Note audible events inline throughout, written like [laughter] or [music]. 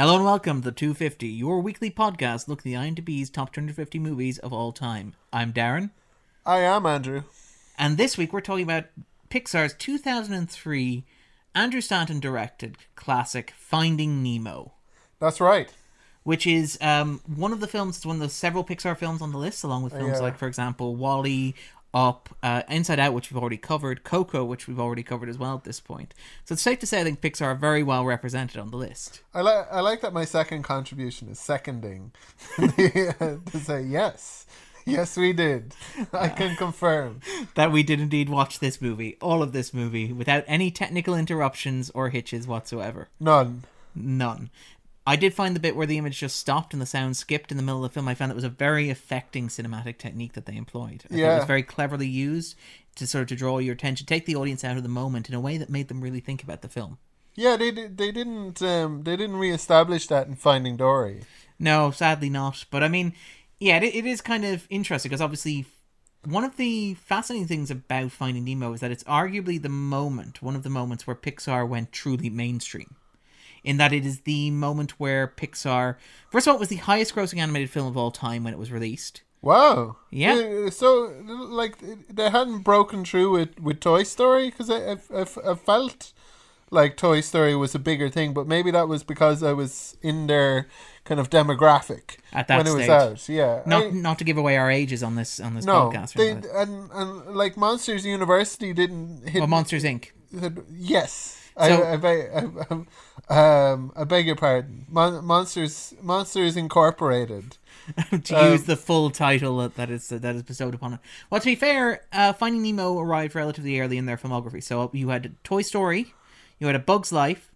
Hello and welcome to the 250, your weekly podcast looking at the IMDb's top 250 movies of all time. I'm Darren, I am Andrew. and this week we're talking about Pixar's 2003 Andrew Stanton directed classic Finding Nemo, That's right. which is um, one of the films, it's one of the several Pixar films on the list, along with films Yeah. like, for example, WALL-E, Up, uh, Inside Out, which we've already covered, Coco, which we've already covered as well at this point. So it's safe to say I think Pixar are very well represented on the list. I like I like that my second contribution is seconding [laughs] to say yes, yes we did. I can confirm. [laughs] that we did indeed watch this movie, all of this movie, without any technical interruptions or hitches whatsoever. None. None. I did find the bit where the image just stopped and the sound skipped in the middle of the film. I found it was a very affecting cinematic technique that they employed. I thought it was very cleverly used to sort of to draw your attention, take the audience out of the moment in a way that made them really think about the film. Yeah, they they didn't um they didn't reestablish that in Finding Dory. No, sadly not. But I mean, yeah, it, it is kind of interesting because obviously one of the fascinating things about Finding Nemo is that it's arguably the moment, one of the moments where Pixar went truly mainstream. In that it is the moment where Pixar, first of all, it was the highest grossing animated film of all time when it was released. Wow. Yeah. So like they hadn't broken through with with Toy Story because I, I, I, felt like Toy Story was a bigger thing, but maybe that was because I was in their kind of demographic At that when it was out. Yeah. Not I- not to give away our ages on this on this no, podcast. they and and like Monsters University didn't hit. well, Monsters Inc. had- yes, So- I, I, beg, I, um, I beg your pardon. Mon- Monsters Monsters Incorporated. [laughs] to Um, use the full title that, that is that is bestowed upon it. Well, to be fair, uh, Finding Nemo arrived relatively early in their filmography. So you had Toy Story, you had A Bug's Life,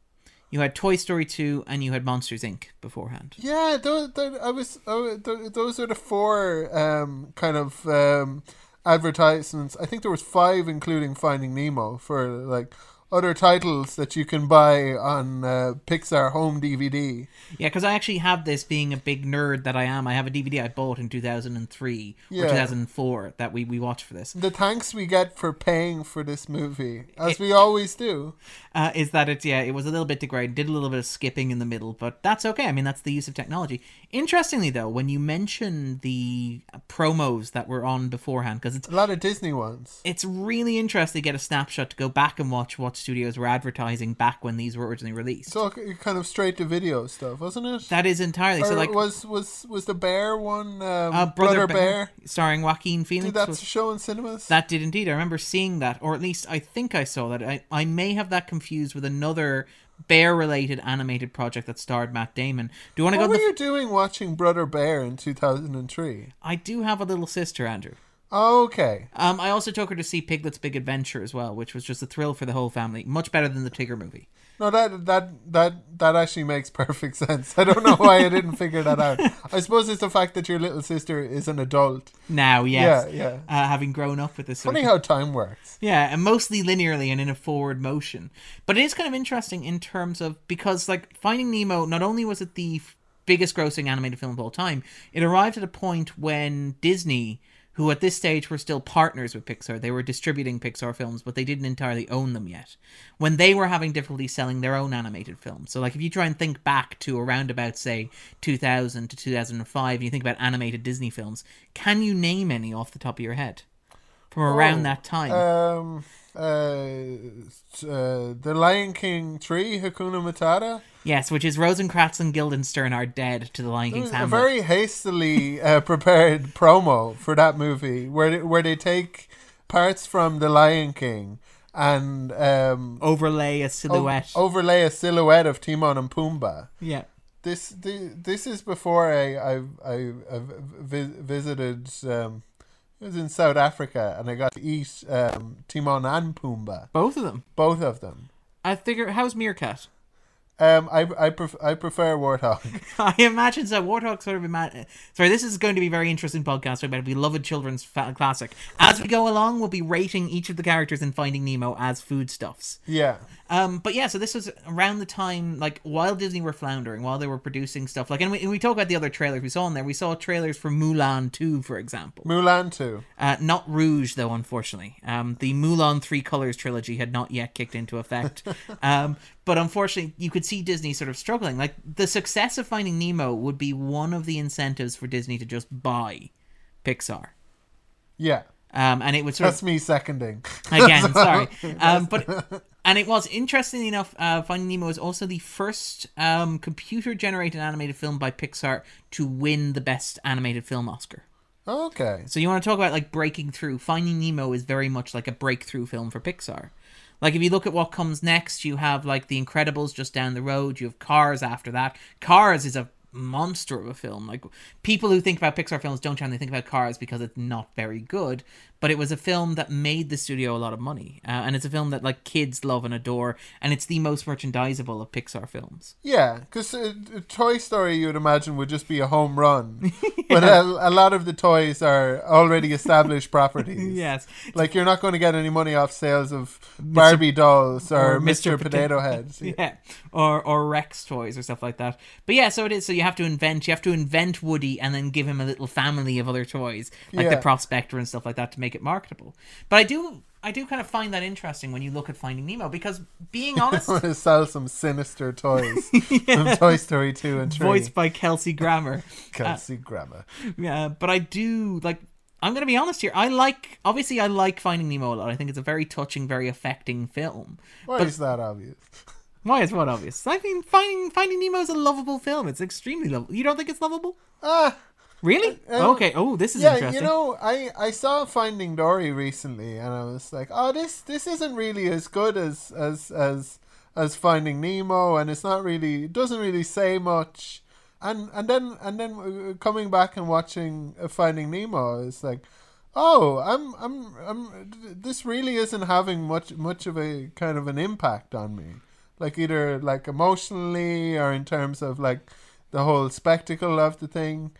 you had Toy Story Two, and you had Monsters Inc. beforehand. Yeah, those, those, I was. Those are the four um, kind of um, advertisements. I think there was five, including Finding Nemo, for like other titles that you can buy on uh, Pixar home DVD. Yeah, because I actually have this being a big nerd that I am. I have a DVD I bought in two thousand and three or two thousand and four that we we watched for this. The thanks we get for paying for this movie, as we always do. uh, is that it's yeah, it was a little bit degraded, did a little bit of skipping in the middle, but that's okay. I mean, that's the use of technology. Interestingly, though, when you mention the promos that were on beforehand, because it's A lot of Disney ones. it's really interesting to get a snapshot to go back and watch what studios were advertising back when these were originally released. So kind of straight to video stuff, wasn't it? that is entirely so. Like was was was the Bear one? Um, uh, Brother, Bear. starring Joaquin Phoenix. Did that was- show in cinemas? That did indeed. I remember seeing that, or at least I think I saw that. I, I may have that confused with another bear related animated project that starred Matt Damon. Do you want to what go? were to the, you doing watching Brother Bear in two thousand and three? I do have a little sister, Andrew. Okay. Um, I also took her to see Piglet's Big Adventure as well, which was just a thrill for the whole family. Much better than the Tigger movie. No, that that that that actually makes perfect [laughs] sense. I don't know why I didn't figure that out. I suppose it's the fact that your little sister is an adult. Now, yes, Yeah, Uh, having grown up with this. Funny how time works. Yeah, and mostly linearly and in a forward motion. But it is kind of interesting in terms of because like Finding Nemo, not only was it the f- biggest grossing animated film of all time, it arrived at a point when Disney, who at this stage were still partners with Pixar, they were distributing Pixar films, but they didn't entirely own them yet. When they were having difficulty selling their own animated films. So like if you try and think back to around about say 2000 to 2005 and you think about animated Disney films, can you name any off the top of your head? From around Oh, that time. Um, uh, uh, the Lion King three, Hakuna Matata. Yes, which is Rosencrantz and Guildenstern are dead to the Lion King's was a very hastily uh, prepared promo for that movie, where they, where they take parts from the Lion King and um, Overlay a silhouette. overlay a silhouette of Timon and Pumbaa. yeah. This the, this is before I I I, I vi- visited. Um, it was in South Africa, and I got to eat um, Timon and Pumbaa, Both of them. both of them. I figure, how's Meerkat? Um, I I, pref- I prefer Warthog. [laughs] I imagine so. Warthog sort of ima- Sorry, this is going to be a very interesting podcast about a beloved children's fa- classic. As we go along, we'll be rating each of the characters in Finding Nemo as foodstuffs. yeah, Um, but yeah, so this was around the time, like, while Disney were floundering, while they were producing stuff. Like, and we, and we talk about the other trailers we saw in there. We saw trailers for Mulan 2, for example. Mulan Two. Uh, not Rouge, though, unfortunately. Um, the Mulan Three Colors trilogy had not yet kicked into effect. [laughs] um, but unfortunately, you could could see Disney sort of struggling. Like the success of Finding Nemo would be one of the incentives for Disney to just buy Pixar. Yeah. Um, and it would sort of That's me seconding. again [laughs] sorry um but and it was interestingly enough uh finding nemo was also the first um computer generated animated film by pixar to win the best animated film oscar Okay. so you want to talk about like breaking through finding nemo is very much like a breakthrough film for pixar like if you look at what comes next you have like the incredibles just down the road. You have cars after that. Cars is a monster of a film. Like people who think about pixar films don't generally think about cars because it's not very good but it was a film that made the studio a lot of money uh, and it's a film that like kids love and adore and it's the most merchandisable of pixar films Yeah, because uh, Toy Story, you would imagine, would just be a home run. [laughs] But a, a lot of the toys are already established properties. [laughs] yes Like, you're not going to get any money off sales of Barbie dolls or, or Mr. Mr. Potato Potato- Heads. [laughs] yeah or or rex toys or stuff like that but yeah so it is so you have to invent you have to invent woody and then give him a little family of other toys like the prospector and stuff like that to make it marketable. But i do i do kind of find that interesting when you look at finding nemo because being [laughs] honest I want to sell some sinister toys. [laughs] From Toy Story 2 and 3. voiced by kelsey grammer. [laughs] Kelsey Grammer. yeah but i do like i'm gonna be honest here. I like obviously i like finding nemo a lot. I think it's a very touching very affecting film. Why is that obvious? why is what obvious? I mean finding finding nemo is a lovable film. It's extremely lovable. You don't think it's lovable? Ah, Really? Okay. Oh, this is yeah, interesting. you know, I, I saw Finding Dory recently, and I was like, oh, this this isn't really as good as as as as Finding Nemo, and it's not really it doesn't really say much. And and then and then uh, coming back and watching uh, Finding Nemo, it's like, oh, I'm I'm I'm this really isn't having much much of a kind of an impact on me, like either like emotionally or in terms of like the whole spectacle of the thing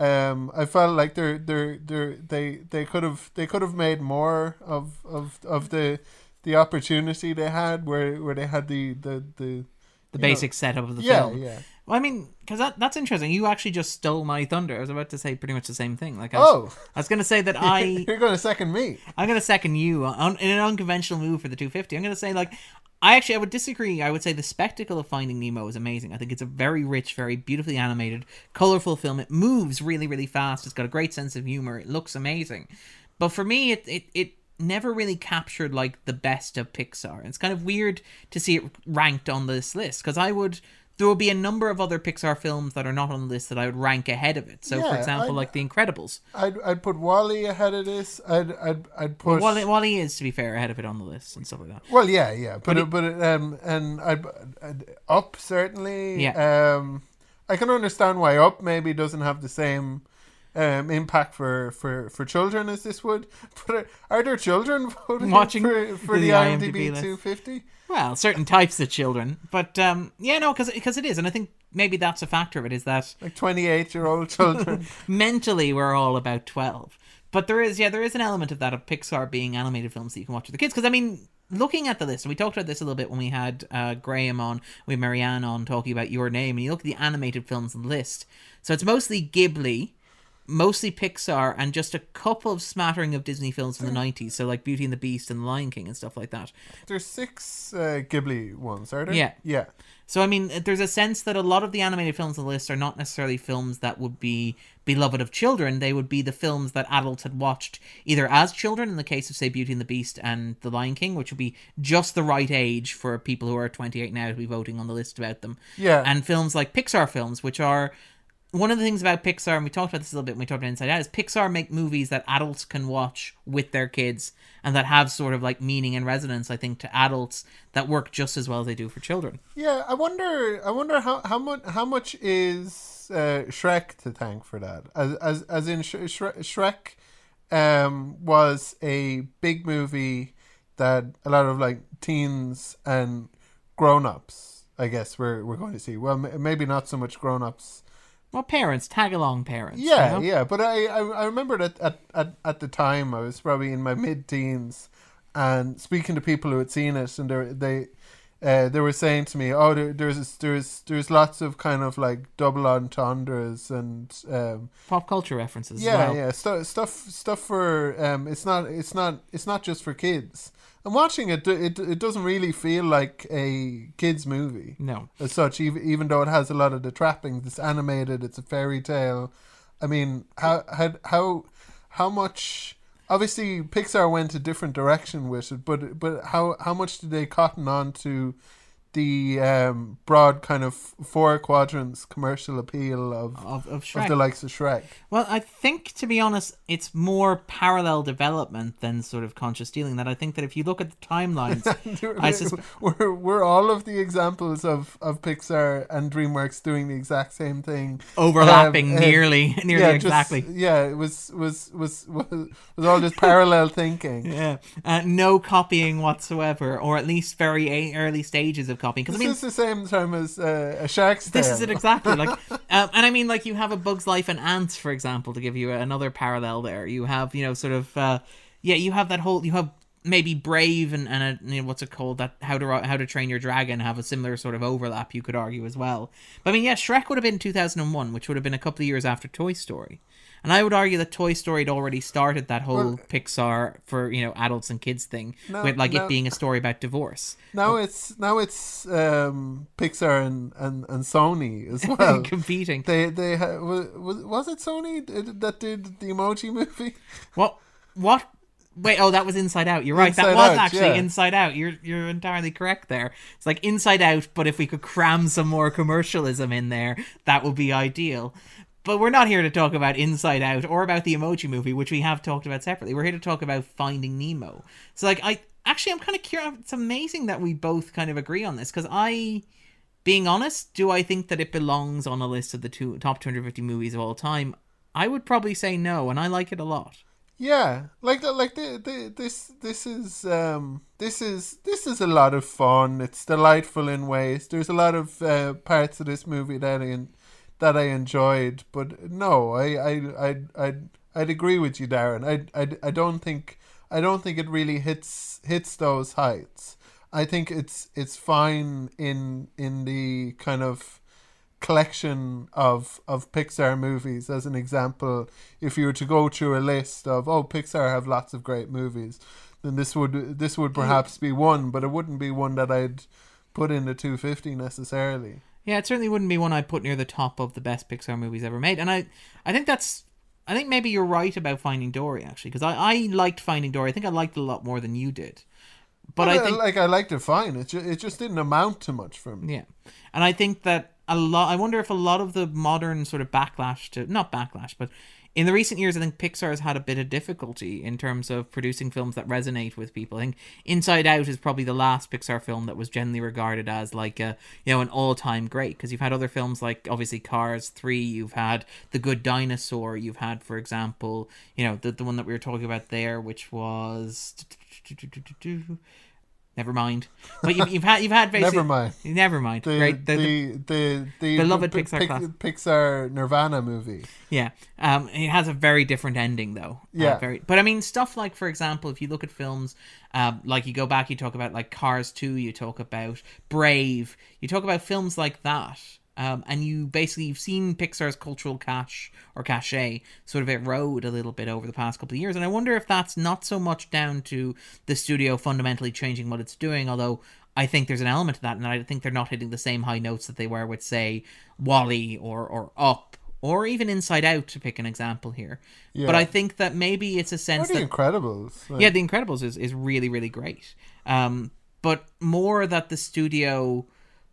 um, I felt like they're they're they're they they could have they could have made more of of of the the opportunity they had where where they had the the the the basic setup of the yeah film. yeah Well, I mean, because that, that's interesting. You actually just stole my thunder. I was about to say pretty much the same thing. Like, I was, oh I was going to say that [laughs] I you're going to second me I'm going to second you on, in an unconventional move for the 250. I'm going to say like I actually I would disagree. I would say the spectacle of Finding Nemo is amazing. I think it's a very rich, very beautifully animated, colorful film. It moves really, really fast. It's got a great sense of humor. It looks amazing. But for me, it it, it never really captured like the best of Pixar. It's kind of weird to see it ranked on this list because I would there will be a number of other Pixar films that are not on the list that I would rank ahead of it. So, for example, I- like The Incredibles. I'd I'd put WALL-E ahead of this I'd I'd I'd put WALL-E, WALL-E is, to be fair, ahead of it on the list and stuff like that. Well, yeah, yeah, but But it, but it, um, and I, I'd- up certainly. Yeah. Um, I can understand why up maybe doesn't have the same um impact for for for children as this would. [laughs] But are, are there children [laughs] voting Watching for for the the, IMDb IMDb, 250? Well, certain types of children, but um, yeah, no, because it is, and I think maybe that's a factor of it is that Like 28 year old [laughs] children. mentally we're all about twelve. But there is, yeah, there is an element of that of Pixar being animated films that you can watch with the kids. Because I mean, looking at the list, and we talked about this a little bit when we had uh, Graham on, we had Marianne on talking about Your Name, and you look at the animated films on the list. So it's mostly Ghibli, mostly Pixar, and just a couple of smattering of Disney films from the nineties. So like Beauty and the Beast and The Lion King and stuff like that. There's six uh, Ghibli ones, are there? Yeah. Yeah. So I mean, there's a sense that a lot of the animated films on the list are not necessarily films that would be beloved of children. They would be the films that adults had watched either as children, in the case of say Beauty and the Beast and The Lion King, which would be just the right age for people who are 28 now to be voting on the list about them. Yeah. And films like Pixar films, which are one of the things about Pixar, and we talked about this a little bit when we talked about Inside Out, is Pixar make movies that adults can watch with their kids and that have sort of like meaning and resonance, I think, to adults that work just as well as they do for children. Yeah, I wonder. I wonder how how much how much is uh, Shrek to thank for that? As as as in Sh- Shre- Shrek, um, was a big movie that a lot of like teens and grown ups, I guess, we're we're going to see. Well, maybe not so much grown ups. Well, parents, tag along parents. you Yeah, know? yeah, but I, I I remember that at, at at the time I was probably in my mid teens, and speaking to people who had seen it, and they uh, they were saying to me, "Oh, there, there's there's there's lots of kind of like double entendres and um, Pop culture references. yeah, well. yeah, stuff stuff stuff for um, it's not it's not it's not just for kids. And watching it, it it doesn't really feel like a kids movie No. as such, even even though it has a lot of the trappings. It's animated. It's a fairy tale. I mean, how how how how much? Obviously, Pixar went a different direction with it, but but how how much did they cotton on to the um, broad kind of four quadrants commercial appeal of Of, of of the likes of Shrek? Well, I think to be honest, it's more parallel development than sort of conscious stealing. That I think that if you look at the timelines, [laughs] I we're, we're all of the examples of, of Pixar and DreamWorks doing the exact same thing. overlapping Um, uh, nearly, [laughs] nearly yeah, just- exactly. yeah, it was was was was, was all just parallel thinking. [laughs] Yeah, uh, no copying whatsoever, or at least very early stages of copying. Because I This mean, is the same time as uh, a Shark's this is it exactly. Like, [laughs] um, and I mean, like you have a Bug's Life and Ants, for example, to give you another parallel. There, you have you know sort of uh, yeah, you have that whole you have maybe Brave and and a, you know, what's it called that How to How to Train Your Dragon have a similar sort of overlap. You could argue as well. But I mean, yeah, Shrek would have been two thousand and one, which would have been a couple of years after Toy Story. And I would argue that Toy Story had already started that whole Well- Pixar for you know adults and kids thing, No, with like no. it being a story about divorce. Now it's now it's um, Pixar and, and, and Sony as [laughs] well. competing. they they ha- was was it Sony that did the Emoji movie? [laughs] What? What? Wait. Oh, that was Inside Out. You're right. that was Out, actually yeah. Inside Out. You're you're entirely correct there. It's like Inside Out, but if we could cram some more commercialism in there, that would be ideal. But we're not here to talk about Inside Out or about the Emoji Movie, which we have talked about separately. We're here to talk about Finding Nemo. So, like, I actually I'm kind of curious. It's amazing that we both kind of agree on this because I being honest, do I think that it belongs on a list of the two top 250 movies of all time? I would probably say no, and I like it a lot. Yeah, like the, like the, the this this is um this is this is a lot of fun. It's delightful in ways. There's a lot of uh, parts of this movie that I that I enjoyed, but no, I I I I'd, I'd agree with you, Darren. I, I I don't think I don't think it really hits hits those heights. I think it's it's fine in in the kind of collection of of Pixar movies as an example if you were to go through a list of oh Pixar have lots of great movies then this would this would perhaps be one but it wouldn't be one that I'd put in the 250 necessarily Yeah, it certainly wouldn't be one I'd put near the top of the best Pixar movies ever made, and I, I think that's, I think maybe you're right about Finding Dory actually, because I, I liked Finding Dory. I think I liked it a lot more than you did, but I think like I liked it fine it, ju- it just didn't amount to much for me Yeah, and I think that a lot. I wonder if a lot of the modern sort of backlash to not backlash, but in the recent years, I think Pixar has had a bit of difficulty in terms of producing films that resonate with people. I think Inside Out is probably the last Pixar film that was generally regarded as like a you know an all time great because you've had other films like obviously Cars three, you've had The Good Dinosaur, you've had for example you know the the one that we were talking about there, which was. Never mind, but you've, you've had you've had [laughs] basically never mind Never mind. the right. The, the, the, the, Beloved Pi- Pixar Pi- classic. Pixar Nirvana movie yeah. Um, it has a very different ending though. Uh, Yeah. very. But I mean, stuff like, for example, if you look at films, um, like you go back, you talk about like Cars Two, you talk about Brave, you talk about films like that. Um, and you basically you've seen Pixar's cultural cash or cachet sort of erode a little bit over the past couple of years, and I wonder if that's not so much down to the studio fundamentally changing what it's doing, although I think there's an element to that, and I think they're not hitting the same high notes that they were with, say, WALL-E or or Up or even Inside Out, to pick an example here. Yeah. But I think that maybe it's a or sense the that Incredibles like- yeah, The Incredibles is, is really really great. Um, but more that the studio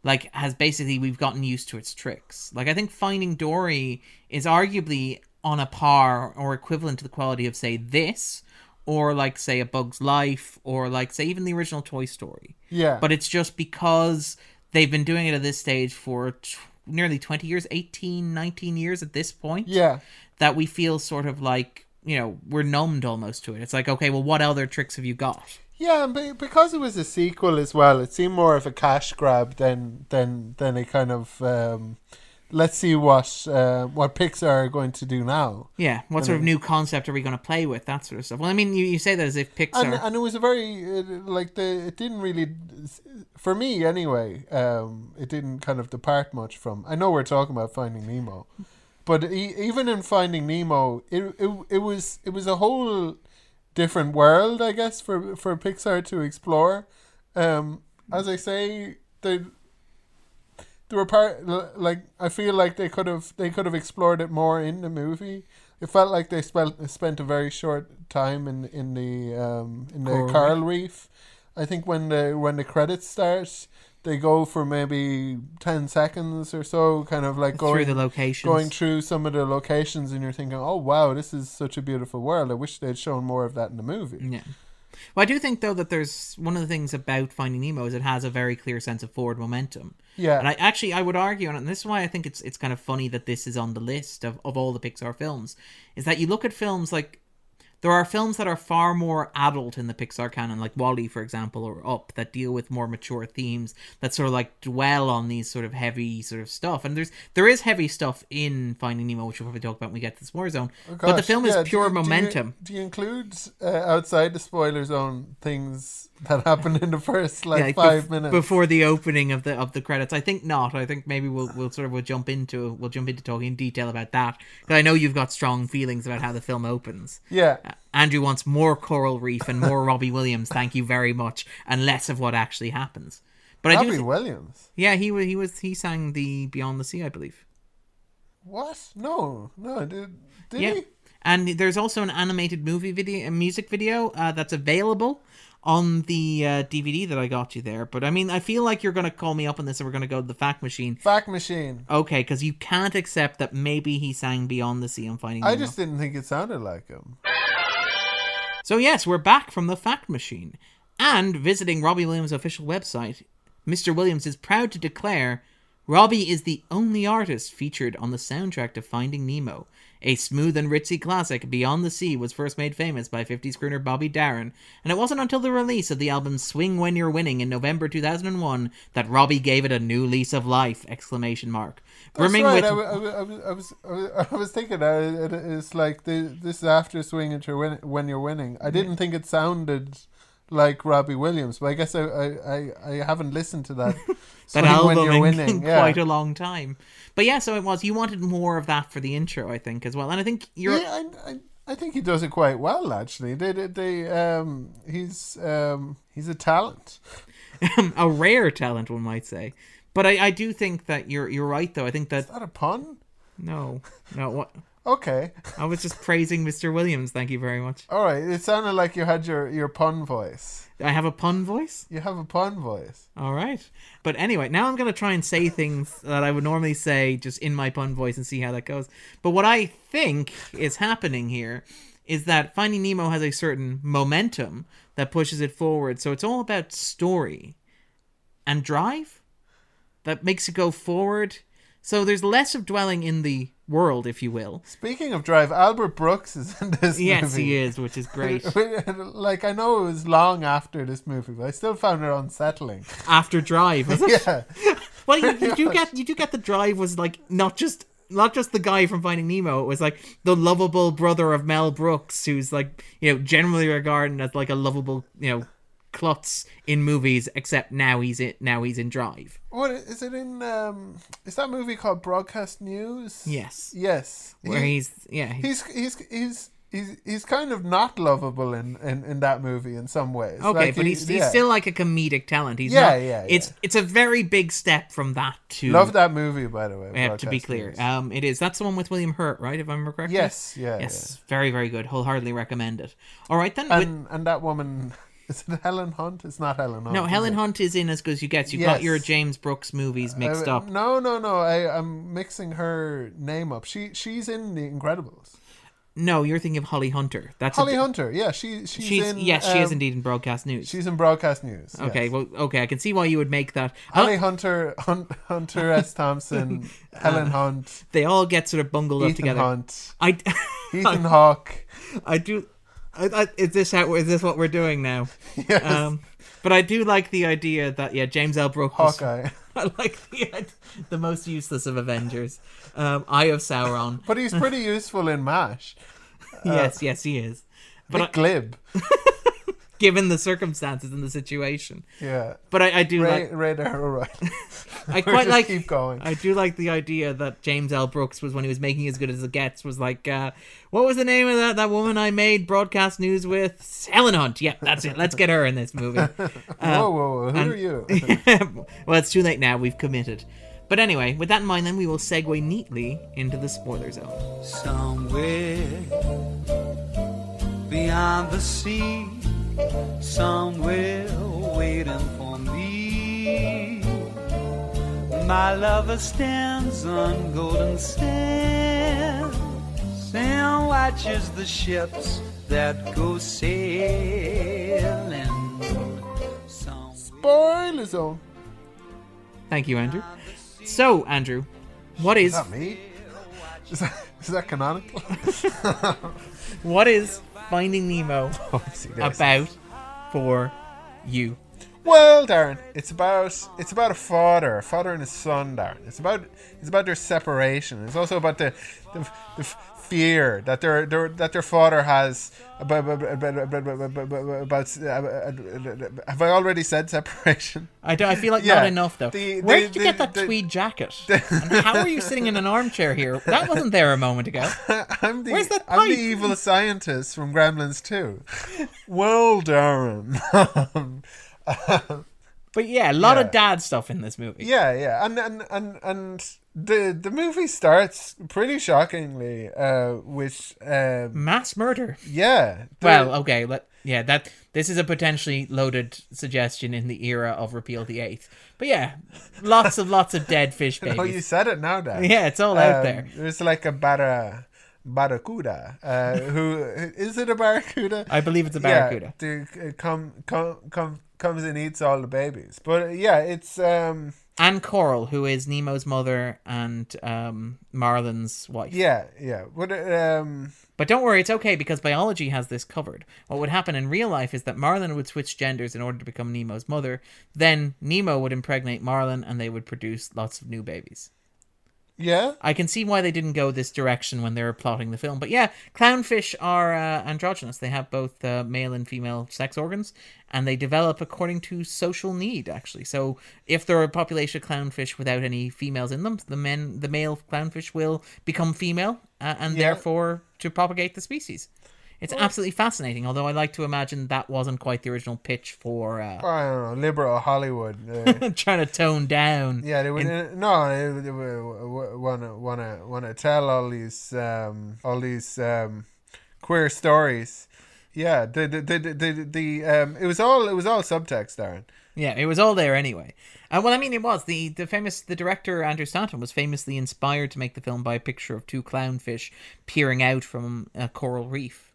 like has basically we've gotten used to its tricks. Like I think Finding Dory is arguably on a par or equivalent to the quality of say this or like say a Bug's Life or like say even the original Toy Story. yeah But it's just because they've been doing it at this stage for t- nearly 20 years, 18, 19 years at this point yeah that we feel sort of like you know we're numbed almost to it. It's like okay, well, what other tricks have you got? Yeah, and because it was a sequel as well, it seemed more of a cash grab than than than a kind of um, let's see what uh, what Pixar are going to do now. Yeah, what sort of new concept are we going to play with? That sort of stuff. Well, I mean, you, you say that as if Pixar. And, and it was a very uh, like the it didn't really for me anyway. Um, it didn't kind of depart much from. I know we're talking about Finding Nemo, but e- even in Finding Nemo, it, it it was it was a whole different world, I guess, for for Pixar to explore. Um, as I say, they there were part like I feel like they could have they could have explored it more in the movie. It felt like they spent spent a very short time in in the um in the Coral coral reef. I think when the when the credits start, they go for maybe ten seconds or so, kind of like going through the locations. going through some of the locations, and you're thinking, "Oh wow, this is such a beautiful world." I wish they'd shown more of that in the movie. Yeah. Well, I do think though that there's one of the things about Finding Nemo is it has a very clear sense of forward momentum. Yeah, And I actually I would argue, and this is why I think it's it's kind of funny that this is on the list of, of all the Pixar films, is that you look at films like there are films that are far more adult in the Pixar canon, like WALL-E, for example, or Up, that deal with more mature themes that sort of like dwell on these sort of heavy sort of stuff. And there's there is heavy stuff in Finding Nemo, which we'll probably talk about when we get to the spoiler zone. Oh, but the film yeah, is do pure do you- momentum. Do you, include uh, outside the spoiler zone things that happened in the first like Yeah, bef- five minutes? before the opening of the of the credits. I think not. I think maybe we'll we'll sort of we'll jump into we'll jump into talking in detail about that because I know you've got strong feelings about how the film opens. yeah, Uh, Andrew wants more coral reef and more [laughs] Robbie Williams. Thank you very much, and less of what actually happens. But I do, Robbie Williams. yeah, he was he was he sang the Beyond the Sea, I believe. What? No, no. Did did Yeah. he? And there's also an animated movie video, a music video uh, that's available on the uh, DVD that I got you there. But I mean, I feel like you're going to call me up on this and we're going to go to the fact machine. Fact machine. Okay, because you can't accept that maybe he sang Beyond the Sea on Finding I Nemo. just didn't think it sounded like him. So yes, we're back from the fact machine. And visiting Robbie Williams' official website, Mr. Williams is proud to declare Robbie is the only artist featured on the soundtrack to Finding Nemo. A smooth and ritzy classic, Beyond the Sea was first made famous by 50s crooner Bobby Darin, and it wasn't until the release of the album Swing When You're Winning in November 2001 that Robbie gave it a new lease of life! Exclamation mark. That's right. with I, I, I, was, I was [laughs] I was thinking uh, it, it's like the, this is after swing into win, when you're winning. I didn't think it sounded like Robbie Williams, but I guess I I, I, haven't listened to that. [laughs] that album when you're in, winning. in [laughs] yeah. quite a long time. But yeah, so it was. You wanted more of that for the intro, I think, as well. And I think you're. Yeah, I, I, I think he does it quite well actually. They they, they um he's um he's a talent. a rare talent, one might say. But I, I do think that you're you're right, though. I think that Is that a pun? no, no. What Okay. I was just praising Mr. Williams. Thank you very much. All right. It sounded like you had your, your pun voice. I have a pun voice. You have a pun voice. All right. But anyway, now I'm going to try and say things that I would normally say just in my pun voice and see how that goes. But what I think is happening here is that Finding Nemo has a certain momentum that pushes it forward. So it's all about story and drive that makes it go forward. So there's less of dwelling in the world, if you will. Speaking of drive, Albert Brooks is in this movie. Yes, movie. he is, which is great. [laughs] like I know it was long after this movie, but I still found it unsettling. After Drive, was it? [laughs] Yeah, [laughs] Well, you, you do get you do get the drive was like not just not just the guy from Finding Nemo. It was like the lovable brother of Mel Brooks, who's like you know generally regarded as like a lovable you know klutz in movies. Except now he's in now he's in Drive. what is it in? Um, is that movie called Broadcast News? Yes, Yes. where He- he's yeah he- he's he's he's. He's, he's kind of not lovable in, in, in that movie in some ways. okay, Like, but he- he's, he's yeah. still like a comedic talent. He's Yeah, not, yeah, yeah. It's it's a very big step from that to love that movie by the way. to be clear. News. Um, it is that's the one with William Hurt, right? If I remember correctly. yes, yeah, Yes, very very good. Wholeheartedly recommend it. All right then. yeah. with- And and that woman is it Helen Hunt? It's not Helen Hunt. No, Helen it? Hunt is in as good as you get. You got your James Brooks movies mixed Uh, up. No, no, no. I I'm mixing her name up. She she's in The Incredibles. No, you're thinking of Holly Hunter. That's Holly Hunter. Yeah, she she's, She's in. yes, she is um, indeed in broadcast news. She's in broadcast news. okay, yes. well, okay, I can see why you would make that. Holly Uh, Hunter, Hun- Hunter S. Thompson, [laughs] Helen Hunt, they all get sort of bungled up Ethan together. Hunt, I, [laughs] Ethan Hawke. I do. I, I, is this how? Is this what we're doing now? [laughs] Yes, Um, but I do like the idea that yeah, James L. Brooks. Hawkeye. [laughs] I like the the most useless of Avengers. Um, Eye of Sauron. [laughs] But he's pretty useful in MASH. yes, yes, he is. But But I, glib. Given the circumstances and the situation, Yeah. but I, I do Ray, like. Ray Darrow, right. [laughs] [laughs] I quite like. keep going. I do like the idea that James L. Brooks was when he was making as good as it gets was like, uh, what was the name of that that woman I made broadcast news with? Helen Hunt. Yeah, that's it. Let's get her in this movie. [laughs] whoa, whoa, whoa. Who and- are you? well, it's too late now. We've committed. But anyway, with that in mind, then we will segue neatly into the spoiler zone. Somewhere beyond the sea, somewhere waiting for me. My lover stands on golden sands and watches the ships that go sailing. Somewhere Spoiler zone. Thank you, Andrew. So, Andrew, what is Is that me? Is that, is that canonical? [laughs] what is Finding Nemo [laughs] oh, there's- about for you? Well, Darren, it's about it's about a father, a father and a son, Darren. It's about it's about their separation. It's also about the the, the fear that their, their that their father has about about, uh, have I already said separation? I, do, I feel like Yeah, not enough though. the- Where the- did you the- get that tweed jacket? and how are you sitting in an armchair here? That wasn't there a moment ago. I'm the Where's that I'm the evil scientist from Gremlins 2. Well, Darren. But yeah, a lot Yeah. of dad stuff in this movie. Yeah, yeah, and and and and the the movie starts pretty shockingly uh, with um, Mass murder. yeah. the- Well, okay, let yeah, that this is a potentially loaded suggestion in the era of repeal the eighth. But yeah, lots of lots of dead fish babies. [laughs] oh, you said it now, Dad. yeah, it's all out Um, there. There's like a bara, barracuda. Uh, who is it? A barracuda? I believe it's a barracuda. Yeah, uh, come come come comes and eats all the babies. But uh, yeah, it's um And Coral, who is Nemo's mother and um, Marlin's wife. yeah yeah. But um But don't worry, it's okay because biology has this covered. What would happen in real life is that Marlin would switch genders in order to become Nemo's mother. Then Nemo would impregnate Marlin and they would produce lots of new babies. Yeah I can see why they didn't go this direction when they were plotting the film. But yeah, clownfish are uh, androgynous. They have both uh, male and female sex organs, and they develop according to social need. Actually, so if there are a population of clownfish without any females in them, the men, the male clownfish will become female, uh, and Yeah. therefore to propagate the species. It's absolutely fascinating. Although I like to imagine that wasn't quite the original pitch for uh, I don't know liberal Hollywood. [laughs] Uh, trying to tone down. Yeah, they would in- uh, no, they, they would wanna wanna wanna tell all these um all these um queer stories. Yeah, the the the the, the, the um it was all it was all subtext, Darren. Yeah, it was all there anyway. Uh, well, I mean, it was the the famous the director Andrew Stanton was famously inspired to make the film by a picture of two clownfish peering out from a coral reef,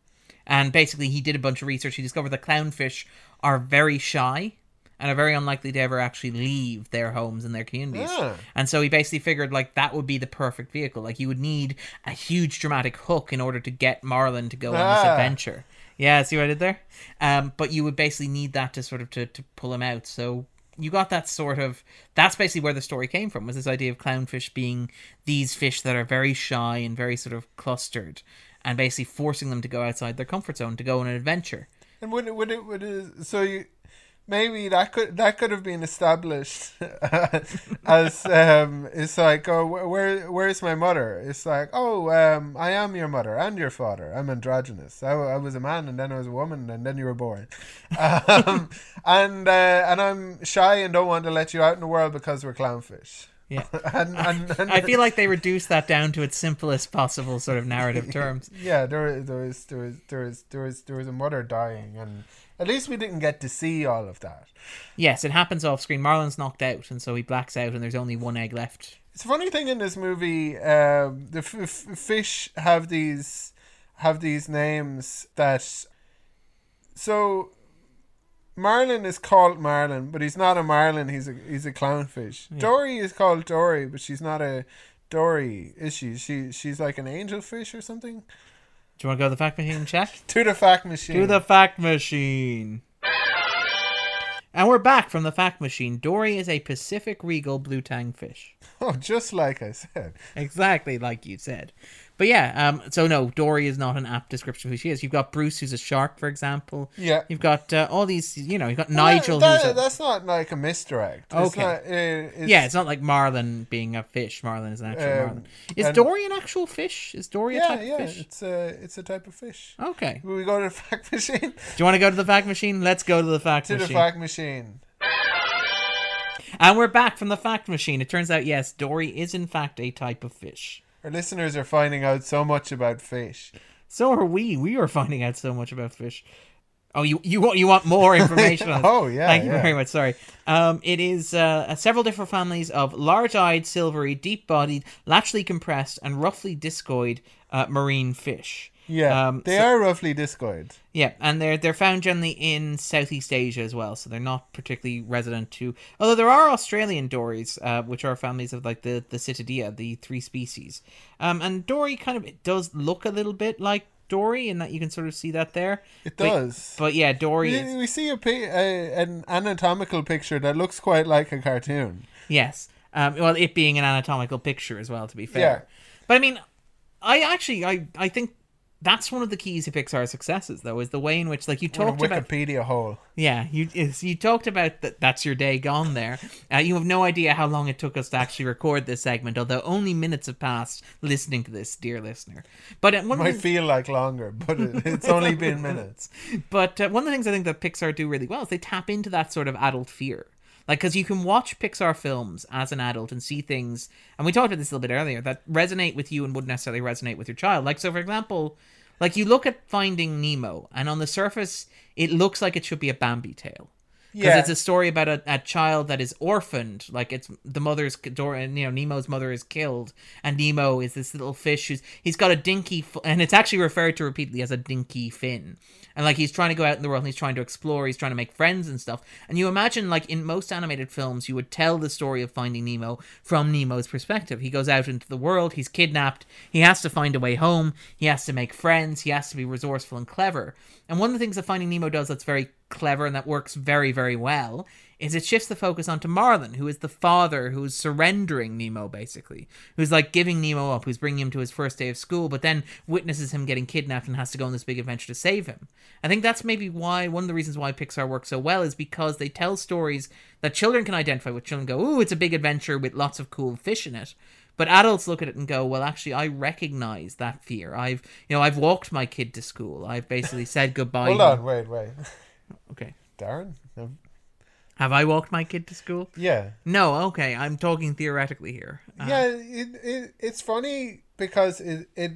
and basically he did a bunch of research. He discovered that clownfish are very shy and are very unlikely to ever actually leave their homes and their communities. Yeah. And so he basically figured like that would be the perfect vehicle. Like you would need a huge dramatic hook in order to get Marlin to go on this Ah. adventure. Yeah, see what I did there? Um, but you would basically need that to sort of to, to pull him out. So you got that sort of that's basically where the story came from was this idea of clownfish being these fish that are very shy and very sort of clustered and basically forcing them to go outside their comfort zone to go on an adventure. And would it would it would it, so you maybe that could that could have been established [laughs] as um it's like oh where where's my mother? It's like oh um i am your mother and your father. I'm androgynous. I, I was a man and then i was a woman and then you were born. [laughs] Um and uh, and i'm shy and don't want to let you out in the world because we're clownfish Yeah. and, [laughs] and, and I feel like they reduced that down to its simplest possible sort of narrative [laughs] terms. yeah there there was there was there was there was there was a mother dying and at least we didn't get to see all of that Yes, it happens off screen. Marlin's knocked out, and so he blacks out, and there's only one egg left. It's a funny thing in this movie. Um, the f- f- fish have these have these names that. So, Marlin is called Marlin, but he's not a Marlin. He's a he's a clownfish. Dory is called Dory, but she's not a Dory, is she? She she's like an angelfish or something. Do you want to go to the fact machine and check? [laughs] To the fact machine. To the fact machine. And we're back from the fact machine. Dory is a Pacific Regal blue tang fish. Oh, just like I said. Exactly like you said. But yeah, um, so no, Dory is not an apt description of who she is. You've got Bruce, who's a shark, for example. Yeah. You've got uh, all these, you know, you've got Nigel, That- a, that's not like a misdirect. It's Okay. not, uh, it's, yeah, it's not like Marlin being a fish. Marlin is an actual Um, Marlin. Is and- Dory an actual fish? Is Dory a type yeah. of fish? Yeah, it's a it's a type of fish. Okay. Will we go to the [laughs] fact machine? Do you want to go to the fact machine? Let's go to the fact to the fact machine. And we're back from the fact machine. It turns out, yes, Dory is in fact a type of fish. Our listeners are finding out so much about fish. So are we. We are finding out so much about fish. Oh, you you want you want more [laughs] information? on Oh, yeah, Thank you yeah. very much. Sorry. Um, it is uh, several different families of large-eyed, silvery, deep-bodied, laterally compressed, and roughly discoid uh, marine fish. Yeah, Um, they so- are roughly discoid. Yeah, and they're they're found generally in Southeast Asia as well, so they're not particularly resident to. Although there are Australian dories, uh, which are families of like the the Cyttidae, the three species. Um, and dory kind of it does look a little bit like dory, in that you can sort of see that there. It But- does. But yeah, dory. we, Is, we see a, a an anatomical picture that looks quite like a cartoon. yes. Um, well, it being an anatomical picture as well, to be fair. Yeah. But I mean, I actually I I think. That's one of the keys to Pixar's successes, though, is the way in which, like, you talked about Wikipedia hole. Yeah, you you talked about that. That's your day gone there. Uh, you have no idea how long it took us to actually record this segment, although only minutes have passed listening to this, dear listener. But uh, one Might of the, feel like longer, but it, it's only been minutes. [laughs] but uh, one of the things I think that Pixar do really well is they tap into that sort of adult fear. Like, because you can watch Pixar films as an adult and see things, and we talked about this a little bit earlier, that resonate with you and wouldn't necessarily resonate with your child. Like, so for example, like you look at Finding Nemo, and on the surface, it looks like it should be a Bambi tale. Because Yeah. it's a story about a, a child that is orphaned. Like it's the mother's Dora, you know nemo's mother is killed. And nemo is this little fish who's he's got a dinky f- and it's actually referred to repeatedly as a dinky fin. And like he's trying to go out in the world and he's trying to explore he's trying to make friends and stuff. And you imagine like in most animated films you would tell the story of finding nemo from nemo's perspective. He goes out into the world he's kidnapped he has to find a way home he has to make friends he has to be resourceful and clever. And one of the things that finding nemo does that's very clever and that works very very well is it shifts the focus onto Marlin, who is the father who's surrendering Nemo, basically, who's like giving Nemo up, who's bringing him to his first day of school, but then witnesses him getting kidnapped and has to go on this big adventure to save him. I think that's maybe why one of the reasons why Pixar works so well is because they tell stories that children can identify with. Children go, "Ooh, it's a big adventure with lots of cool fish in it." But adults look at it and go, "Well, actually, I recognize that fear. I've, you know, I've walked my kid to school. I've basically said [laughs] goodbye." Hold on, wait, wait. [laughs] Okay. Darren? Um, Have I walked my kid to school? Yeah. No, okay, I'm talking theoretically here. Uh, yeah, it, it it's funny because it, it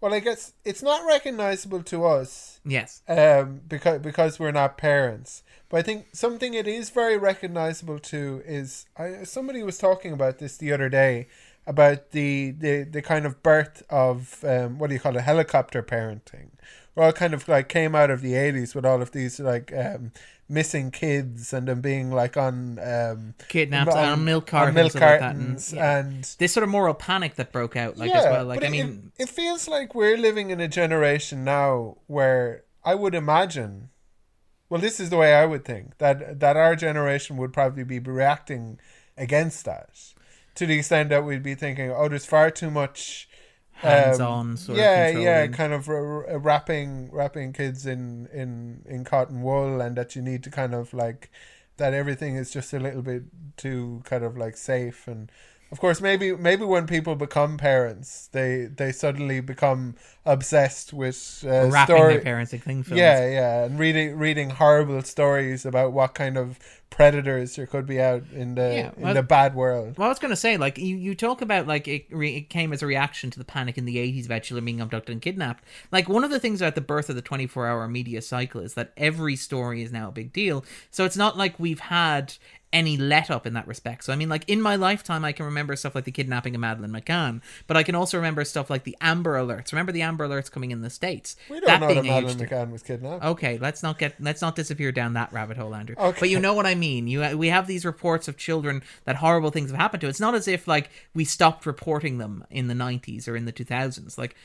well I guess it's not recognizable to us Yes. um because because we're not parents. But I think something it is very recognizable to is I somebody was talking about this the other day about the the, the kind of birth of um what do you call it helicopter parenting. All kind of like came out of the eighties with all of these like um missing kids and them being like on um Kidnapped on- on milk on cartons, milk and like and- yeah. and This sort of moral panic that broke out, like as well. Like I it- mean, it, it feels like we're living in a generation now where I would imagine, well, this is the way I would think that that our generation would probably be reacting against that, to the extent that we'd be thinking, oh, there's far too much. Um, Hands-on sort of yeah, yeah, kind of r- wrapping wrapping kids in in in cotton wool, and that you need to kind of like that everything is just a little bit too kind of like safe and of course maybe maybe when people become parents they they suddenly become obsessed with uh, wrapping story their parents in cling films. yeah yeah and reading reading horrible stories about what kind of predators there could be out in the Yeah, in well- the bad world Well, I was going to say, like, you, you talk about, like, it, re- it came as a reaction to the panic in the 80s about children being abducted and kidnapped. Like, one of the things about the birth of the 24 hour media cycle is that every story is now a big deal. So it's not like we've had any let up in that respect. So, I mean, like, in my lifetime, I can remember stuff like the kidnapping of Madeleine McCann, but I can also remember stuff like the Amber Alerts. Remember the Amber Alerts coming in the States? we don't know that Madeleine McCann was kidnapped Okay, let's not get let's not disappear down that rabbit hole, Andrew. Okay. But you know what I mean. You we have these reports of children that horrible things have happened to. It's not as if like we stopped reporting them in the 90s or in the 2000s. Like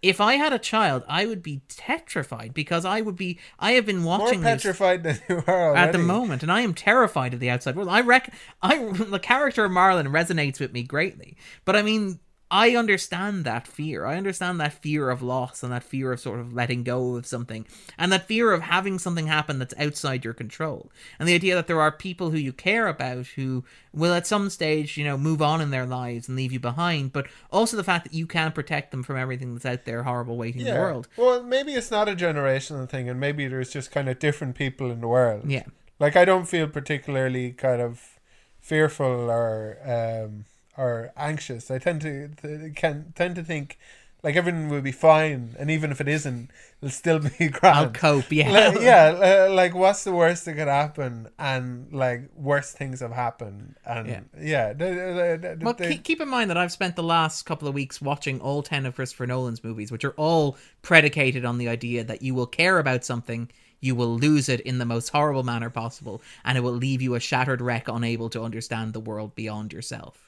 if I had a child, I would be petrified because I would be. I have been More watching this petrified than you are already. at the moment, and I am terrified of the outside world. I reckon I [laughs] the character of Marlin resonates with me greatly, but I mean. I understand that fear. I understand that fear of loss and that fear of sort of letting go of something and that fear of having something happen that's outside your control. And the idea that there are people who you care about who will at some stage, you know, move on in their lives and leave you behind, but also the fact that you can't protect them from everything that's out there horrible waiting in the world. Well, maybe it's not a generational thing, and maybe there's just kind of different people in the world. Yeah. Like I don't feel particularly kind of fearful or um or anxious. I tend to th- can tend to think like everything will be fine, and even if it isn't, it'll still [laughs] be grand. I'll cope, yeah. Like, [laughs] yeah, uh, like what's the worst that could happen? And like worst things have happened, and Yeah. yeah, the- the- the- Well, the- keep, keep in mind that I've spent the last couple of weeks watching all 10 of Christopher Nolan's movies, which are all predicated on the idea that you will care about something, you will lose it in the most horrible manner possible, and it will leave you a shattered wreck, unable to understand the world beyond yourself.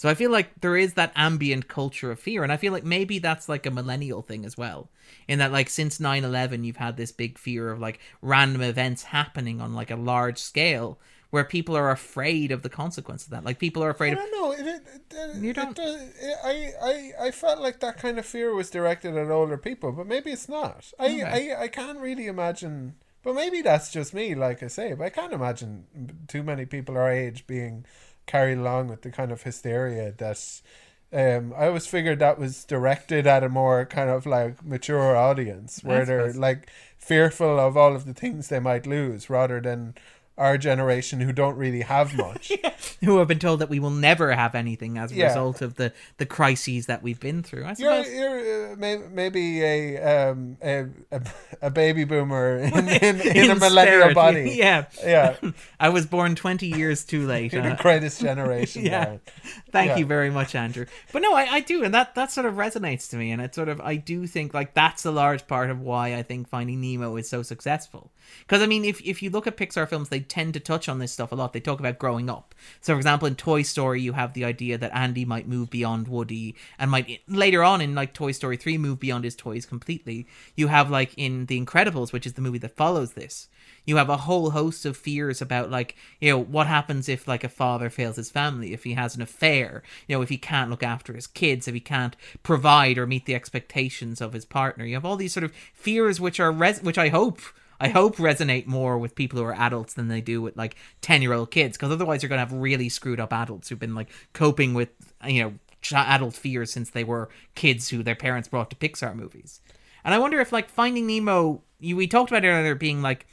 So I feel like there is that ambient culture of fear, and I feel like maybe that's like a millennial thing as well. In that, like, since 9 11, you've had this big fear of like random events happening on like a large scale where people are afraid of the consequence of that. Like, people are afraid I of don't know. It, it, it, You don't- I, I, I felt like that kind of fear was directed at older people, but maybe it's not. I, Okay. I, I can't really imagine. But maybe that's just me, like I say. But I can't imagine too many people our age being carried along with the kind of hysteria that. Um, I always figured that was directed at a more kind of like mature audience, where they're like fearful of all of the things they might lose, rather than our generation who don't really have [laughs] much. who have been told that we will never have anything as a Yeah. result of the the crises that we've been through. I You're, suppose. you're uh, may, maybe a um a, a, a baby boomer [laughs] in in, in, a In millennial spirit, body. Yeah. yeah. [laughs] I was born 20 years too late. You're uh, the greatest generation. Yeah. Thank Yeah. you very much, Andrew. But no, I, I do, and that that sort of resonates to me, and it sort of I do think like that's a large part of why I think Finding Nemo is so successful. Because I mean, if if you look at Pixar films, they tend to touch on this stuff a lot. They talk about growing up. So, for example, in Toy Story, you have the idea that Andy might move beyond Woody, and might later on in like Toy Story three move beyond his toys completely. You have like in The Incredibles, which is the movie that follows this you have a whole host of fears about like you know what happens if like a father fails his family if he has an affair you know if he can't look after his kids if he can't provide or meet the expectations of his partner you have all these sort of fears which are res- which i hope I hope resonate more with people who are adults than they do with like 10 year old kids because otherwise you're going to have really screwed up adults who've been like coping with you know adult fears since they were kids who their parents brought to Pixar movies. And I wonder if like Finding Nemo you, we talked about it earlier being like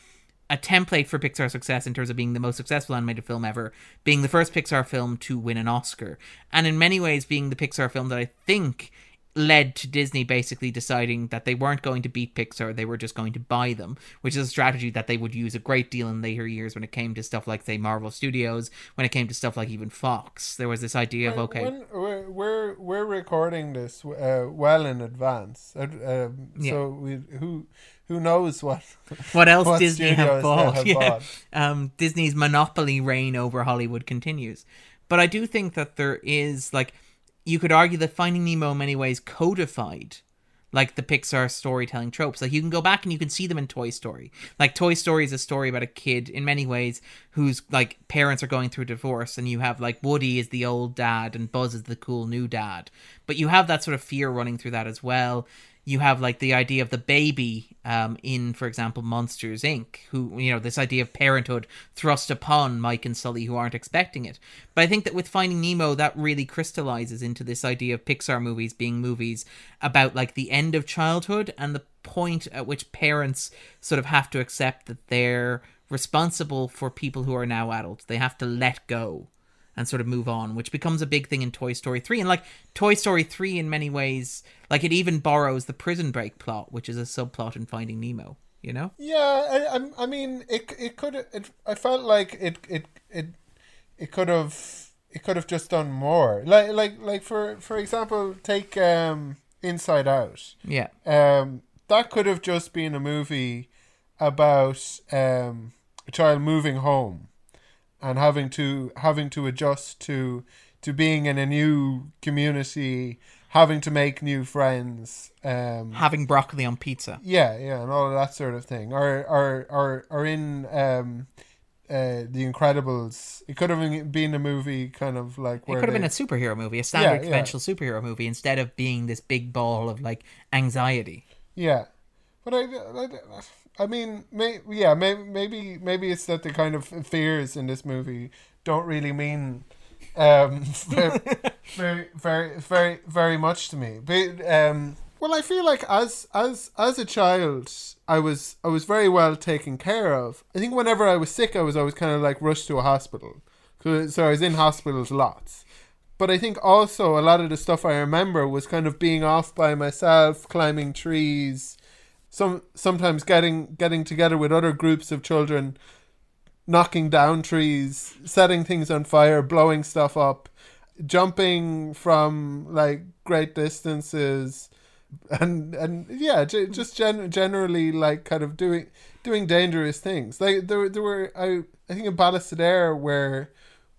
a template for Pixar success in terms of being the most successful animated film ever, being the first Pixar film to win an Oscar, and in many ways being the Pixar film that I think led to Disney basically deciding that they weren't going to beat Pixar, they were just going to buy them, which is a strategy that they would use a great deal in later years when it came to stuff like, say, Marvel Studios, when it came to stuff like even Fox. There was this idea of, okay, When, we're, we're we're recording this uh, well in advance, uh, um, Yeah. so we who who knows what [laughs] what else what Disney have bought. have [laughs] yeah. bought. Um, Disney's monopoly reign over Hollywood continues. But I do think that there is like you could argue that Finding Nemo in many ways codified like the Pixar storytelling tropes. Like you can go back and you can see them in Toy Story. Like Toy Story is a story about a kid in many ways whose like parents are going through divorce and you have like Woody is the old dad and Buzz is the cool new dad. But you have that sort of fear running through that as well. You have like the idea of the baby um, in, for example, Monsters Inc., who, you know, this idea of parenthood thrust upon Mike and Sully who aren't expecting it. But I think that with Finding Nemo, that really crystallizes into this idea of Pixar movies being movies about like the end of childhood and the point at which parents sort of have to accept that they're responsible for people who are now adults. They have to let go and sort of move on, which becomes a big thing in Toy Story 3. And like Toy Story 3 in many ways, like it even borrows the prison break plot, which is a subplot in Finding Nemo, you know? Yeah, I, I'm- I mean, it it could it. I felt like it it it it could have it could have just done more. Like like like for for example, take um Inside Out. Yeah. Um, that could have just been a movie about um a child moving home and having to having to adjust to to being in a new community having to make new friends. Um, Having broccoli on pizza. yeah, yeah, and all of that sort of thing. Or or or or in um, uh, the Incredibles. It could have been a movie, kind of like It could have they- been a superhero movie, a standard yeah. conventional superhero movie, instead of being this big ball of like anxiety. Yeah, but I, I, I mean, may, yeah, maybe, maybe, maybe it's that the kind of fears in this movie don't really mean um, [laughs] very, very, very, very, very much to me. But um, well, I feel like as as as a child, I was I was very well taken care of. I think whenever I was sick, I was always kind of like rushed to a hospital. So, so I was in hospitals lots. But I think also a lot of the stuff I remember was kind of being off by myself, climbing trees, some sometimes getting getting together with other groups of children, knocking down trees, setting things on fire, blowing stuff up, jumping from like great distances, and and yeah, j- just gen- generally like kind of doing doing dangerous things. Like there there were I I think in Ballisodare where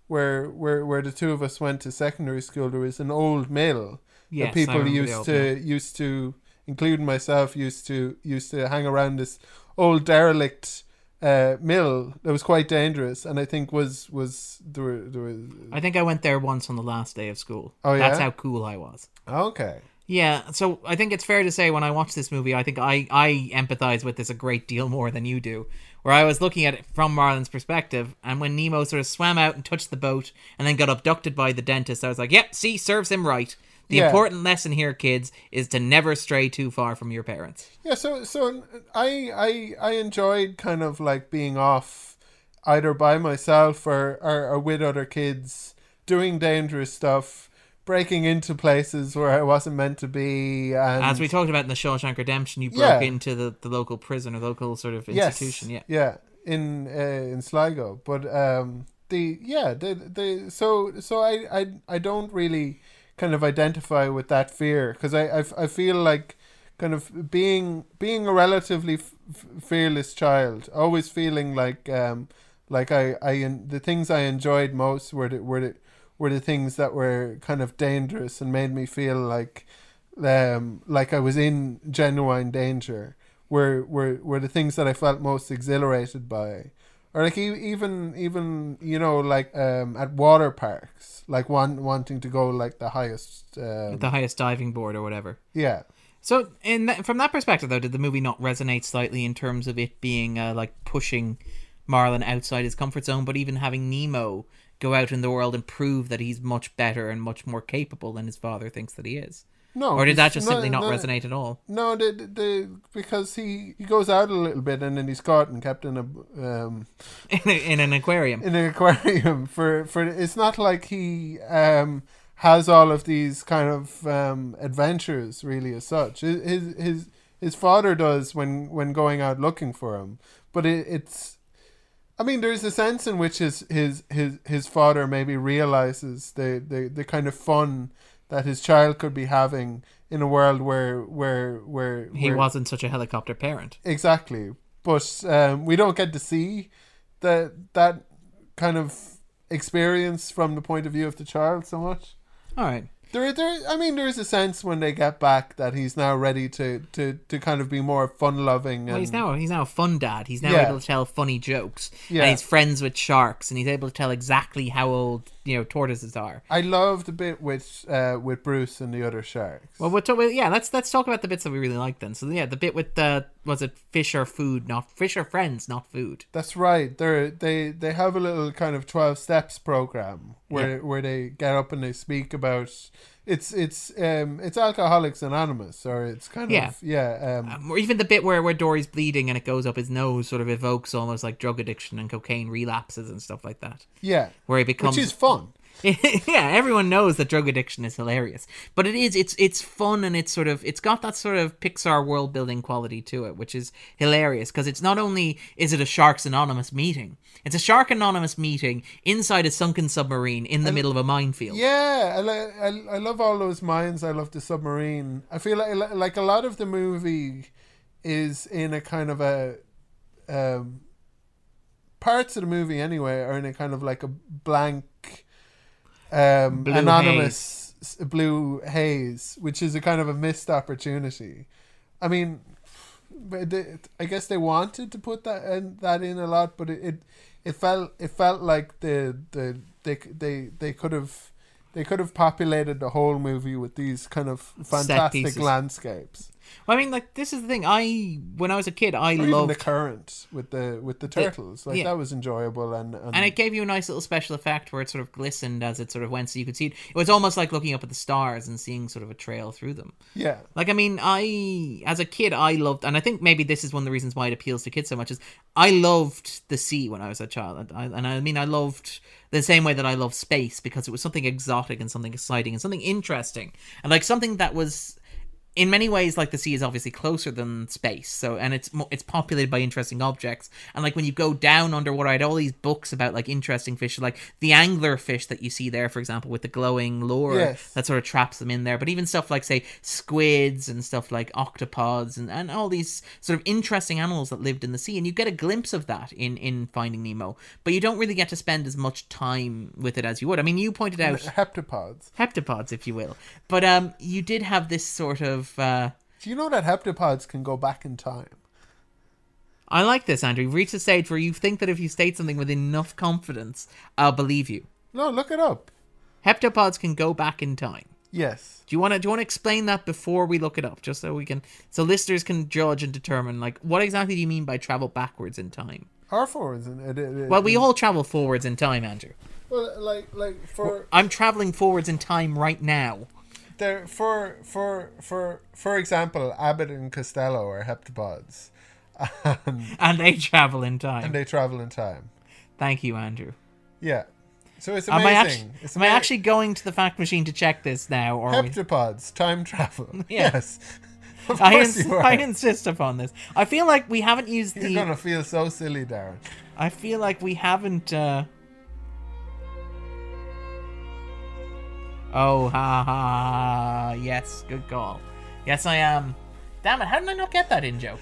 where where where the two of us went to secondary school there was an old mill Yes, that people used to used to including myself used to used to hang around this old derelict uh, mill that was quite dangerous and I think was was there were, there was I think I went there once on the last day of school. Oh, yeah, That's how cool I was. okay Yeah, so I think it's fair to say when I watch this movie, I think I I empathize with this a great deal [laughs] more than you do. Where I was looking at it from Marlin's perspective, and when Nemo sort of swam out and touched the boat and then got abducted by the dentist, I was like, "Yep, see, serves him right." The Yeah. important lesson here, kids, is to never stray too far from your parents. Yeah, so so I I I enjoyed kind of like being off either by myself or, or, or with other kids, doing dangerous stuff, breaking into places where I wasn't meant to be and As we talked about in the Shawshank Redemption, you broke Yeah. into the, the local prison or local sort of yes, institution. Yeah. Yeah, in uh, in Sligo. But um the yeah, the the so so I I I don't really kind of identify with that fear. Because I, I I feel like kind of being being a relatively f- fearless child, always feeling like um like I I the things I enjoyed most were the were the were the things that were kind of dangerous and made me feel like um like I was in genuine danger were were were the things that I felt most exhilarated by or like even even you know like um at water parks like one wanting to go like the highest um, The highest diving board or whatever. yeah So, in that, from that perspective, though, did the movie not resonate slightly in terms of it being uh, like pushing Marlin outside his comfort zone, but even having Nemo go out in the world and prove that he's much better and much more capable than his father thinks that he is? No Or did that just simply not no, resonate at all? no the, the, the because he he goes out a little bit and then he's caught and kept in a um [laughs] in, a, in an aquarium. in an aquarium [laughs] for for it's not like he um has all of these kind of um adventures really as such his his his, his father does when when going out looking for him but it, it's I mean, there's a sense in which his his his, his father maybe realizes the, the, the kind of fun that his child could be having in a world where where where He wasn't such a helicopter parent. Exactly, but um, we don't get to see that that kind of experience from the point of view of the child so much. All right. There, there. I mean, there is a sense when they get back that he's now ready to to, to kind of be more fun loving. Well, he's now he's now a fun dad. He's now Yeah. able to tell funny jokes, Yeah. and he's friends with sharks, and he's able to tell exactly how old you know tortoises are. I love the bit with uh, with Bruce and the other sharks. Well, we'll talk, well, yeah, let's let's talk about the bits that we really like then. So yeah, the bit with the was it fish or food, not fish or friends, not food. That's right. They they they have a little kind of twelve steps program where where they get up and they speak about it's it's um it's Alcoholics Anonymous or it's kind Yeah. of yeah um Um, or even the bit where where Dory's bleeding and it goes up his nose, sort of evokes almost like drug addiction and cocaine relapses and stuff like that. yeah Where he becomes which is fun. [laughs] yeah, everyone knows that drug addiction is hilarious, but it is it's it's fun and it's sort of it's got that sort of Pixar world building quality to it, which is hilarious because it's not only is it a Sharks Anonymous meeting, it's a Shark Anonymous meeting inside a sunken submarine in the middle of a minefield. Yeah, I, I I love all those mines. I love the submarine. I feel like like a lot of the movie is in a kind of a um parts of the movie anyway are in a kind of like a blank um Blue anonymous s- blue haze, which is a kind of a missed opportunity. I mean, they, I guess they wanted to put that in, that in a lot, but it, it it felt it felt like the the they they they could have they could have populated the whole movie with these kind of fantastic landscapes. Well, I mean, like this is the thing. I when I was a kid, I Or loved the current with the with the turtles, like yeah. that was enjoyable and and, and it gave you a nice little special effect where it sort of glistened as it sort of went, so you could see it. It was almost like looking up at the stars and seeing sort of a trail through them. yeah Like, I mean, I as a kid, I loved, and I think maybe this is one of the reasons why it appeals to kids so much. Is I loved the sea when I was a child, and I, and I mean, I loved the same way that I love space because it was something exotic and something exciting and something interesting, and like something that was in many ways like the sea is obviously closer than space so and it's mo- it's populated by interesting objects. And like when you go down underwater i had all these books about like interesting fish like the angler fish that you see there for example with the glowing lure Yes. that sort of traps them in there. But even stuff like say squids and stuff like octopods and, and all these sort of interesting animals that lived in the sea and you get a glimpse of that in in finding nemo. But you don't really get to spend as much time with it as you would. I mean you pointed out heptapods. heptapods if you will. But um you did have this sort of uh Do you know that heptapods can go back in time? I like this, Andrew. You've reached a stage where you think that if you state something with enough confidence, I'll believe you. No, look it up. Heptapods can go back in time. Yes. Do you want to do you want to explain that before we look it up, just so we can so listeners can judge and determine like what exactly do you mean by travel backwards in time? Or forwards. It, it, it, Well, we all travel forwards in time, Andrew. Well, like like for I'm traveling forwards in time right now. There for for for for example, Abbott and Costello are heptapods, and, [laughs] And they travel in time. and they travel in time. Thank you, Andrew. Yeah. So it's Am I, amazing. actually, it's am I actually going to the fact machine to check this now? Or are we- heptapods time travel? [laughs] Yeah. Yes. [laughs] Of I, ins-. I insist upon this. I feel like we haven't used You're the. gonna feel so silly, Darren. I feel like we haven't. uh Oh, ha ha! Yes, good call. Yes, I am. Damn it! How did I not get that in joke?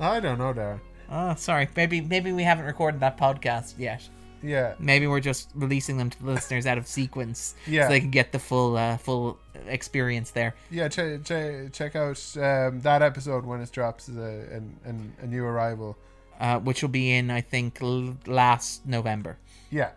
I don't know, Darren. Oh, sorry. Maybe maybe we haven't recorded that podcast yet. Yeah. Maybe we're just releasing them to the listeners out of sequence, Yeah. so they can get the full uh, full experience there. Yeah, check check, check out um, that episode when it drops as a, an, a new arrival. Uh, which will be in, I think, l- last November. Yeah.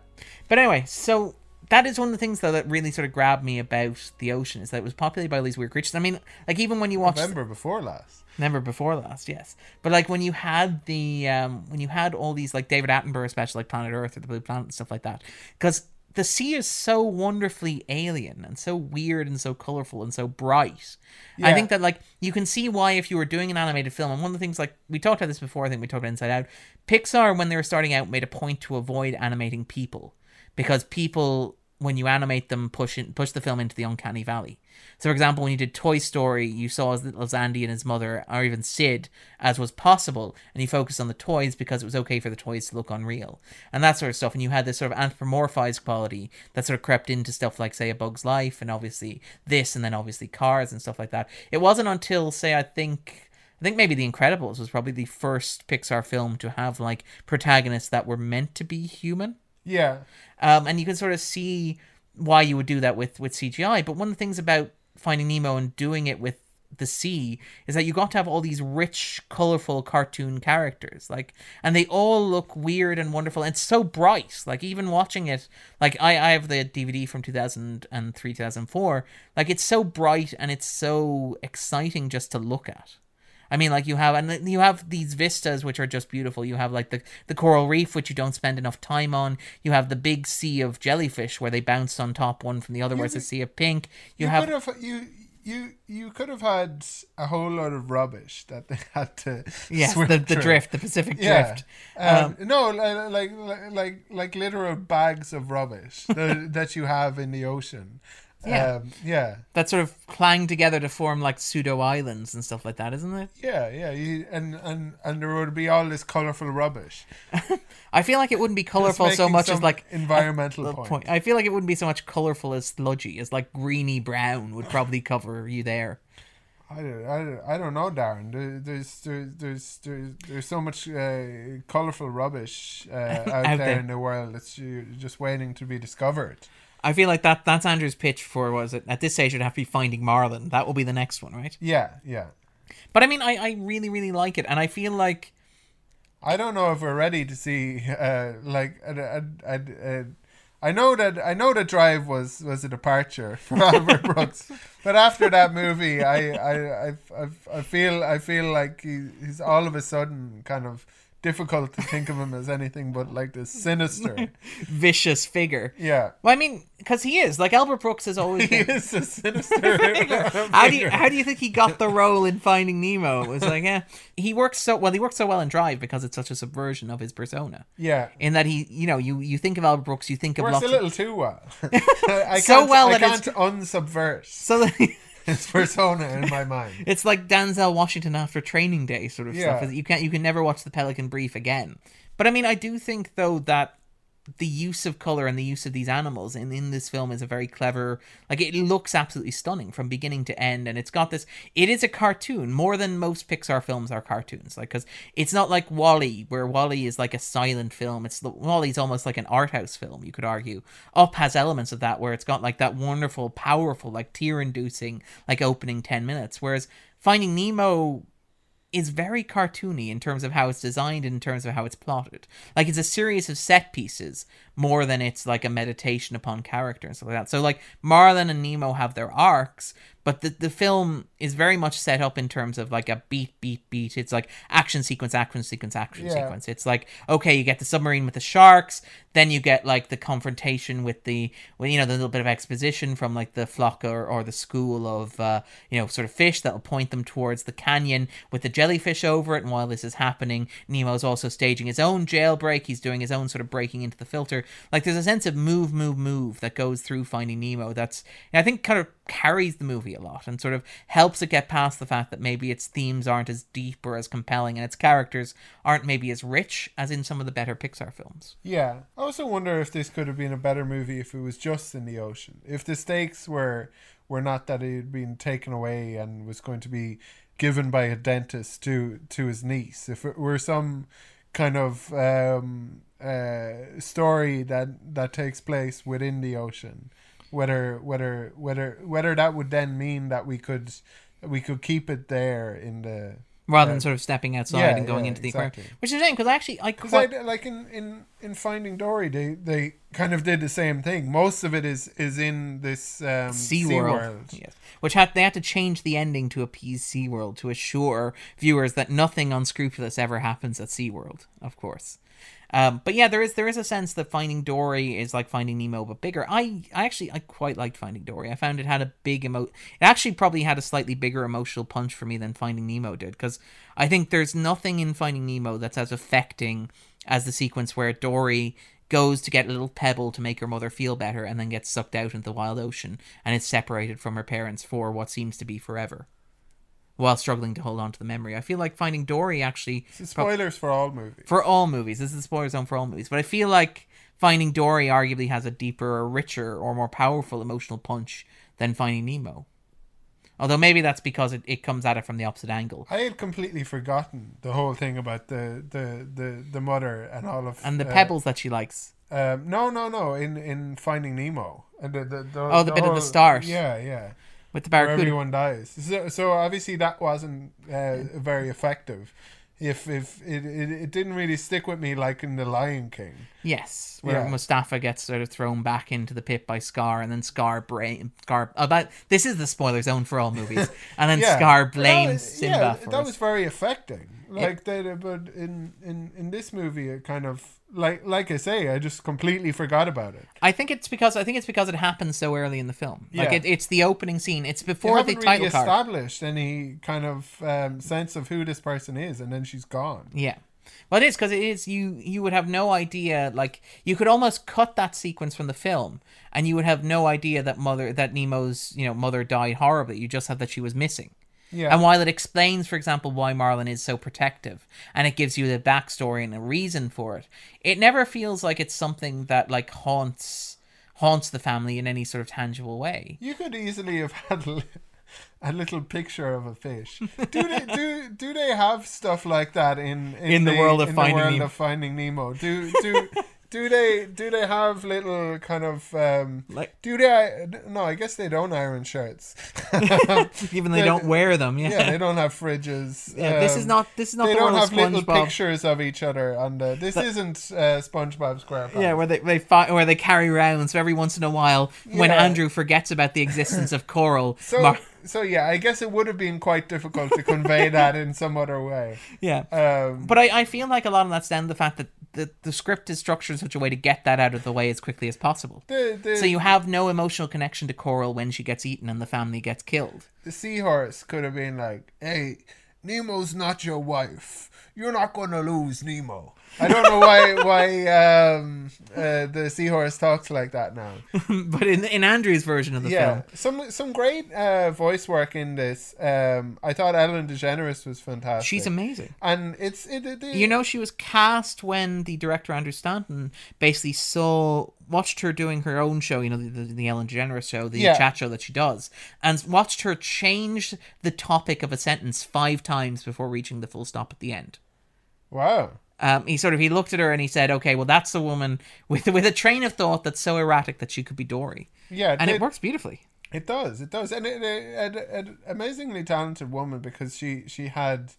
But anyway, so that is one of the things though that really sort of grabbed me about the ocean is that it was populated by all these weird creatures. I mean, like even when you watch November before last. Never before last, yes. But like when you had the um when you had all these like David Attenborough special like Planet Earth or the Blue Planet and stuff like that, because the sea is so wonderfully alien and so weird and so colorful and so bright. I think that like you can see why if you were doing an animated film, and one of the things like we talked about this before, I think we talked about Inside Out, Pixar when they were starting out made a point to avoid animating people because people when you animate them push in, push the film into the uncanny valley. So, for example, when you did Toy Story, you saw as little as Andy and his mother, or even Sid, as was possible, and you focused on the toys because it was okay for the toys to look unreal and that sort of stuff. And you had this sort of anthropomorphized quality that sort of crept into stuff like, say, A Bug's Life, and obviously this, and then obviously Cars and stuff like that. It wasn't until, say, I think. I think maybe The Incredibles was probably the first Pixar film to have like protagonists that were meant to be human Yeah. um, and you can sort of see why you would do that with with CGI. But one of the things about Finding Nemo and doing it with the sea is that you got to have all these rich, colorful cartoon characters, like, and they all look weird and wonderful. And so bright. Like even watching it, like I I have the DVD from two thousand and three, two thousand four. Like it's so bright and it's so exciting just to look at. I mean, like you have, and you have these vistas which are just beautiful. You have like the the coral reef, which you don't spend enough time on. You have the big sea of jellyfish where they bounce on top one from the other, where it's a sea of pink. You, You, have could have you you you could have had a whole lot of rubbish that they [laughs] had to yes, the, the through. drift, the Pacific Yeah. drift. Um, no, like like like like literal bags of rubbish [laughs] that, that you have in the ocean. Yeah. Um, yeah. That sort of clang together to form like pseudo islands and stuff like that, isn't it? Yeah, yeah, you, and and and there would be all this colorful rubbish. [laughs] I feel like it wouldn't be colorful so much as like environmental point. point. I feel like it wouldn't be so much colorful as sludgy, as like greeny brown would probably cover you there. I don't, I don't, I don't know, Darren. There, there's, there's, there's, there's, there's so much uh, colorful rubbish uh, [laughs] out, Out there, there. in the world that's just waiting to be discovered. I feel like that that's Andrew's pitch for was it at this stage it'd have to be Finding Marlin. That will be the next one, right? Yeah, yeah. But I mean, I I really really like it, and I feel like I don't know if we're ready to see uh, like a, a, a, I know that I know that Drive was was a departure for [laughs] Albert Brooks, but after that movie, I I, I, I, I feel I feel like he, he's all of a sudden kind of difficult to think of him as anything but like this sinister. [laughs] vicious figure. Yeah, Well, I mean, because he is like Albert Brooks has always [laughs] he is a [laughs] sinister. How do you how do you think he got the role in Finding Nemo? It was like, yeah, he works so well. He works so well in Drive because it's such a subversion of his persona. Yeah. In that he, you know, you you think of Albert Brooks, you think of Works lots a of little too well. I So can't, well I that can't unsubvert so. His persona in my mind. [laughs] It's like Denzel Washington after Training Day sort of Yeah. stuff. You can't you can never watch the Pelican Brief again. But I mean, I do think though that the use of color and the use of these animals in, in this film is a very clever like it looks absolutely stunning from beginning to end and it's got this it is a cartoon more than most pixar films are cartoons like because it's not like WALL-E where WALL-E is like a silent film it's WALL-E's almost like an art house film you could argue. Up has elements of that where it's got like that wonderful powerful like tear inducing like opening 10 minutes whereas finding nemo is very cartoony in terms of how it's designed and in terms of how it's plotted. Like it's a series of set pieces more than it's like a meditation upon character and stuff like that. So like Marlin and Nemo have their arcs, but the the film is very much set up in terms of like a beat beat beat. It's like action sequence action sequence action Yeah. sequence. It's like okay, you get the submarine with the sharks, then you get like the confrontation with the well, you know the little bit of exposition from like the flock or, or the school of uh, you know sort of fish that'll point them towards the canyon with the jellyfish over it. And while this is happening, Nemo's also staging his own jailbreak. He's doing his own sort of breaking into the filter. Like there's a sense of move, move, move that goes through Finding Nemo. That's I think kind of carries the movie a lot and sort of helps it get past the fact that maybe its themes aren't as deep or as compelling and its characters aren't maybe as rich as in some of the better Pixar films. Yeah. I also wonder if this could have been a better movie if it was just in the ocean. If the stakes were were not that it had been taken away and was going to be given by a dentist to to his niece. If it were some kind of um, uh, story that that takes place within the ocean, whether whether whether whether that would then mean that we could we could keep it there in the Rather Yeah. than sort of stepping outside Yeah, and going yeah, into the exactly. aquarium, which is shame because actually I quite I like in, in in Finding Dory, they they kind of did the same thing. Most of it is is in this um, SeaWorld. Yes. Which had they had to change the ending to appease SeaWorld to assure viewers that nothing unscrupulous ever happens at SeaWorld, of course. Um, but yeah, there is there is a sense that Finding Dory is like Finding Nemo but bigger. I, I actually I quite liked Finding Dory. I found it had a big emo. It actually probably had a slightly bigger emotional punch for me than Finding Nemo did because I think there's nothing in Finding Nemo that's as affecting as the sequence where Dory goes to get a little pebble to make her mother feel better and then gets sucked out into the wild ocean and is separated from her parents for what seems to be forever while struggling to hold on to the memory. I feel like Finding Dory actually Spoilers for all movies. for all movies. This is the spoiler zone for all movies, but I feel like Finding Dory arguably has a deeper, or richer, or more powerful emotional punch than Finding Nemo. Although maybe that's because it, it comes at it from the opposite angle. I had completely forgotten the whole thing about the the the, the mother and all of And the uh, pebbles that she likes. Um, no, no, no. In in Finding Nemo, and the, the, the Oh, the bit of the start. Yeah, yeah. With the Where barracuda. everyone dies. So, so obviously that wasn't uh, very effective. If if it, it it didn't really stick with me like in the Lion King. Yes, where Yeah. Mustafa gets sort of thrown back into the pit by Scar, and then Scar brain Scar about this is the spoiler zone for all movies, [laughs] and then Yeah. Scar blames Simba yeah, that was very affecting. Like they, but in in in this movie, it kind of like like I say, I just completely forgot about it. I think it's because I think it's because it happens so early in the film. Like Yeah. it, it's the opening scene. It's before the title really card. established any kind of um, sense of who this person is, and then she's gone. Yeah. Well, it is because it is you. You would have no idea. Like you could almost cut that sequence from the film, and you would have no idea that mother that Nemo's you know mother died horribly. You just have that she was missing. Yeah. And while it explains, for example, why Marlin is so protective, and it gives you the backstory and a reason for it, it never feels like it's something that like haunts haunts the family in any sort of tangible way. You could easily have [laughs] had a little picture of a fish. Do they do do they have stuff like that in In the world of in Finding the world Nemo? of Finding Nemo? Do do do they do they have little kind of um Like- do they no I guess they don't iron shirts [laughs] Even they Yeah, don't wear them. Yeah. yeah they don't have fridges Yeah, this is um, not this is not they the don't have little pictures of each other the this isn't uh, SpongeBob SquarePants Yeah, where they they fight, where they carry around. So every once in a while, when Andrew forgets about the existence of Coral, [laughs] so Mar- so yeah I guess it would have been quite difficult to convey that in some other way [laughs] yeah. um But I, I feel like a lot of that's down to the fact that the, the script is structured in such a way to get that out of the way as quickly as possible. the, the, So you have no emotional connection to Coral when she gets eaten and the family gets killed. the seahorse could have been like, "Hey, Nemo's not your wife. You're not gonna lose Nemo." I don't know why [laughs] why um, uh, the seahorse talks like that now. [laughs] but in in Andrew's version of the yeah, film, some some great uh, voice work in this. Um, I thought Ellen DeGeneres was fantastic. she's amazing. and it's it, it, it- You know, she was cast when the director Andrew Stanton basically saw watched her doing her own show, you know, the, the, the Ellen DeGeneres show, the Yeah. chat show that she does, and watched her change the topic of a sentence five times before reaching the full stop at the end. wow. Um, he sort of he looked at her and he said, "Okay, well, that's a woman [laughs] with with a train of thought that's so erratic that she could be Dory, Yeah, and it, it, works beautifully." It does. It does, and an amazingly talented woman because she she had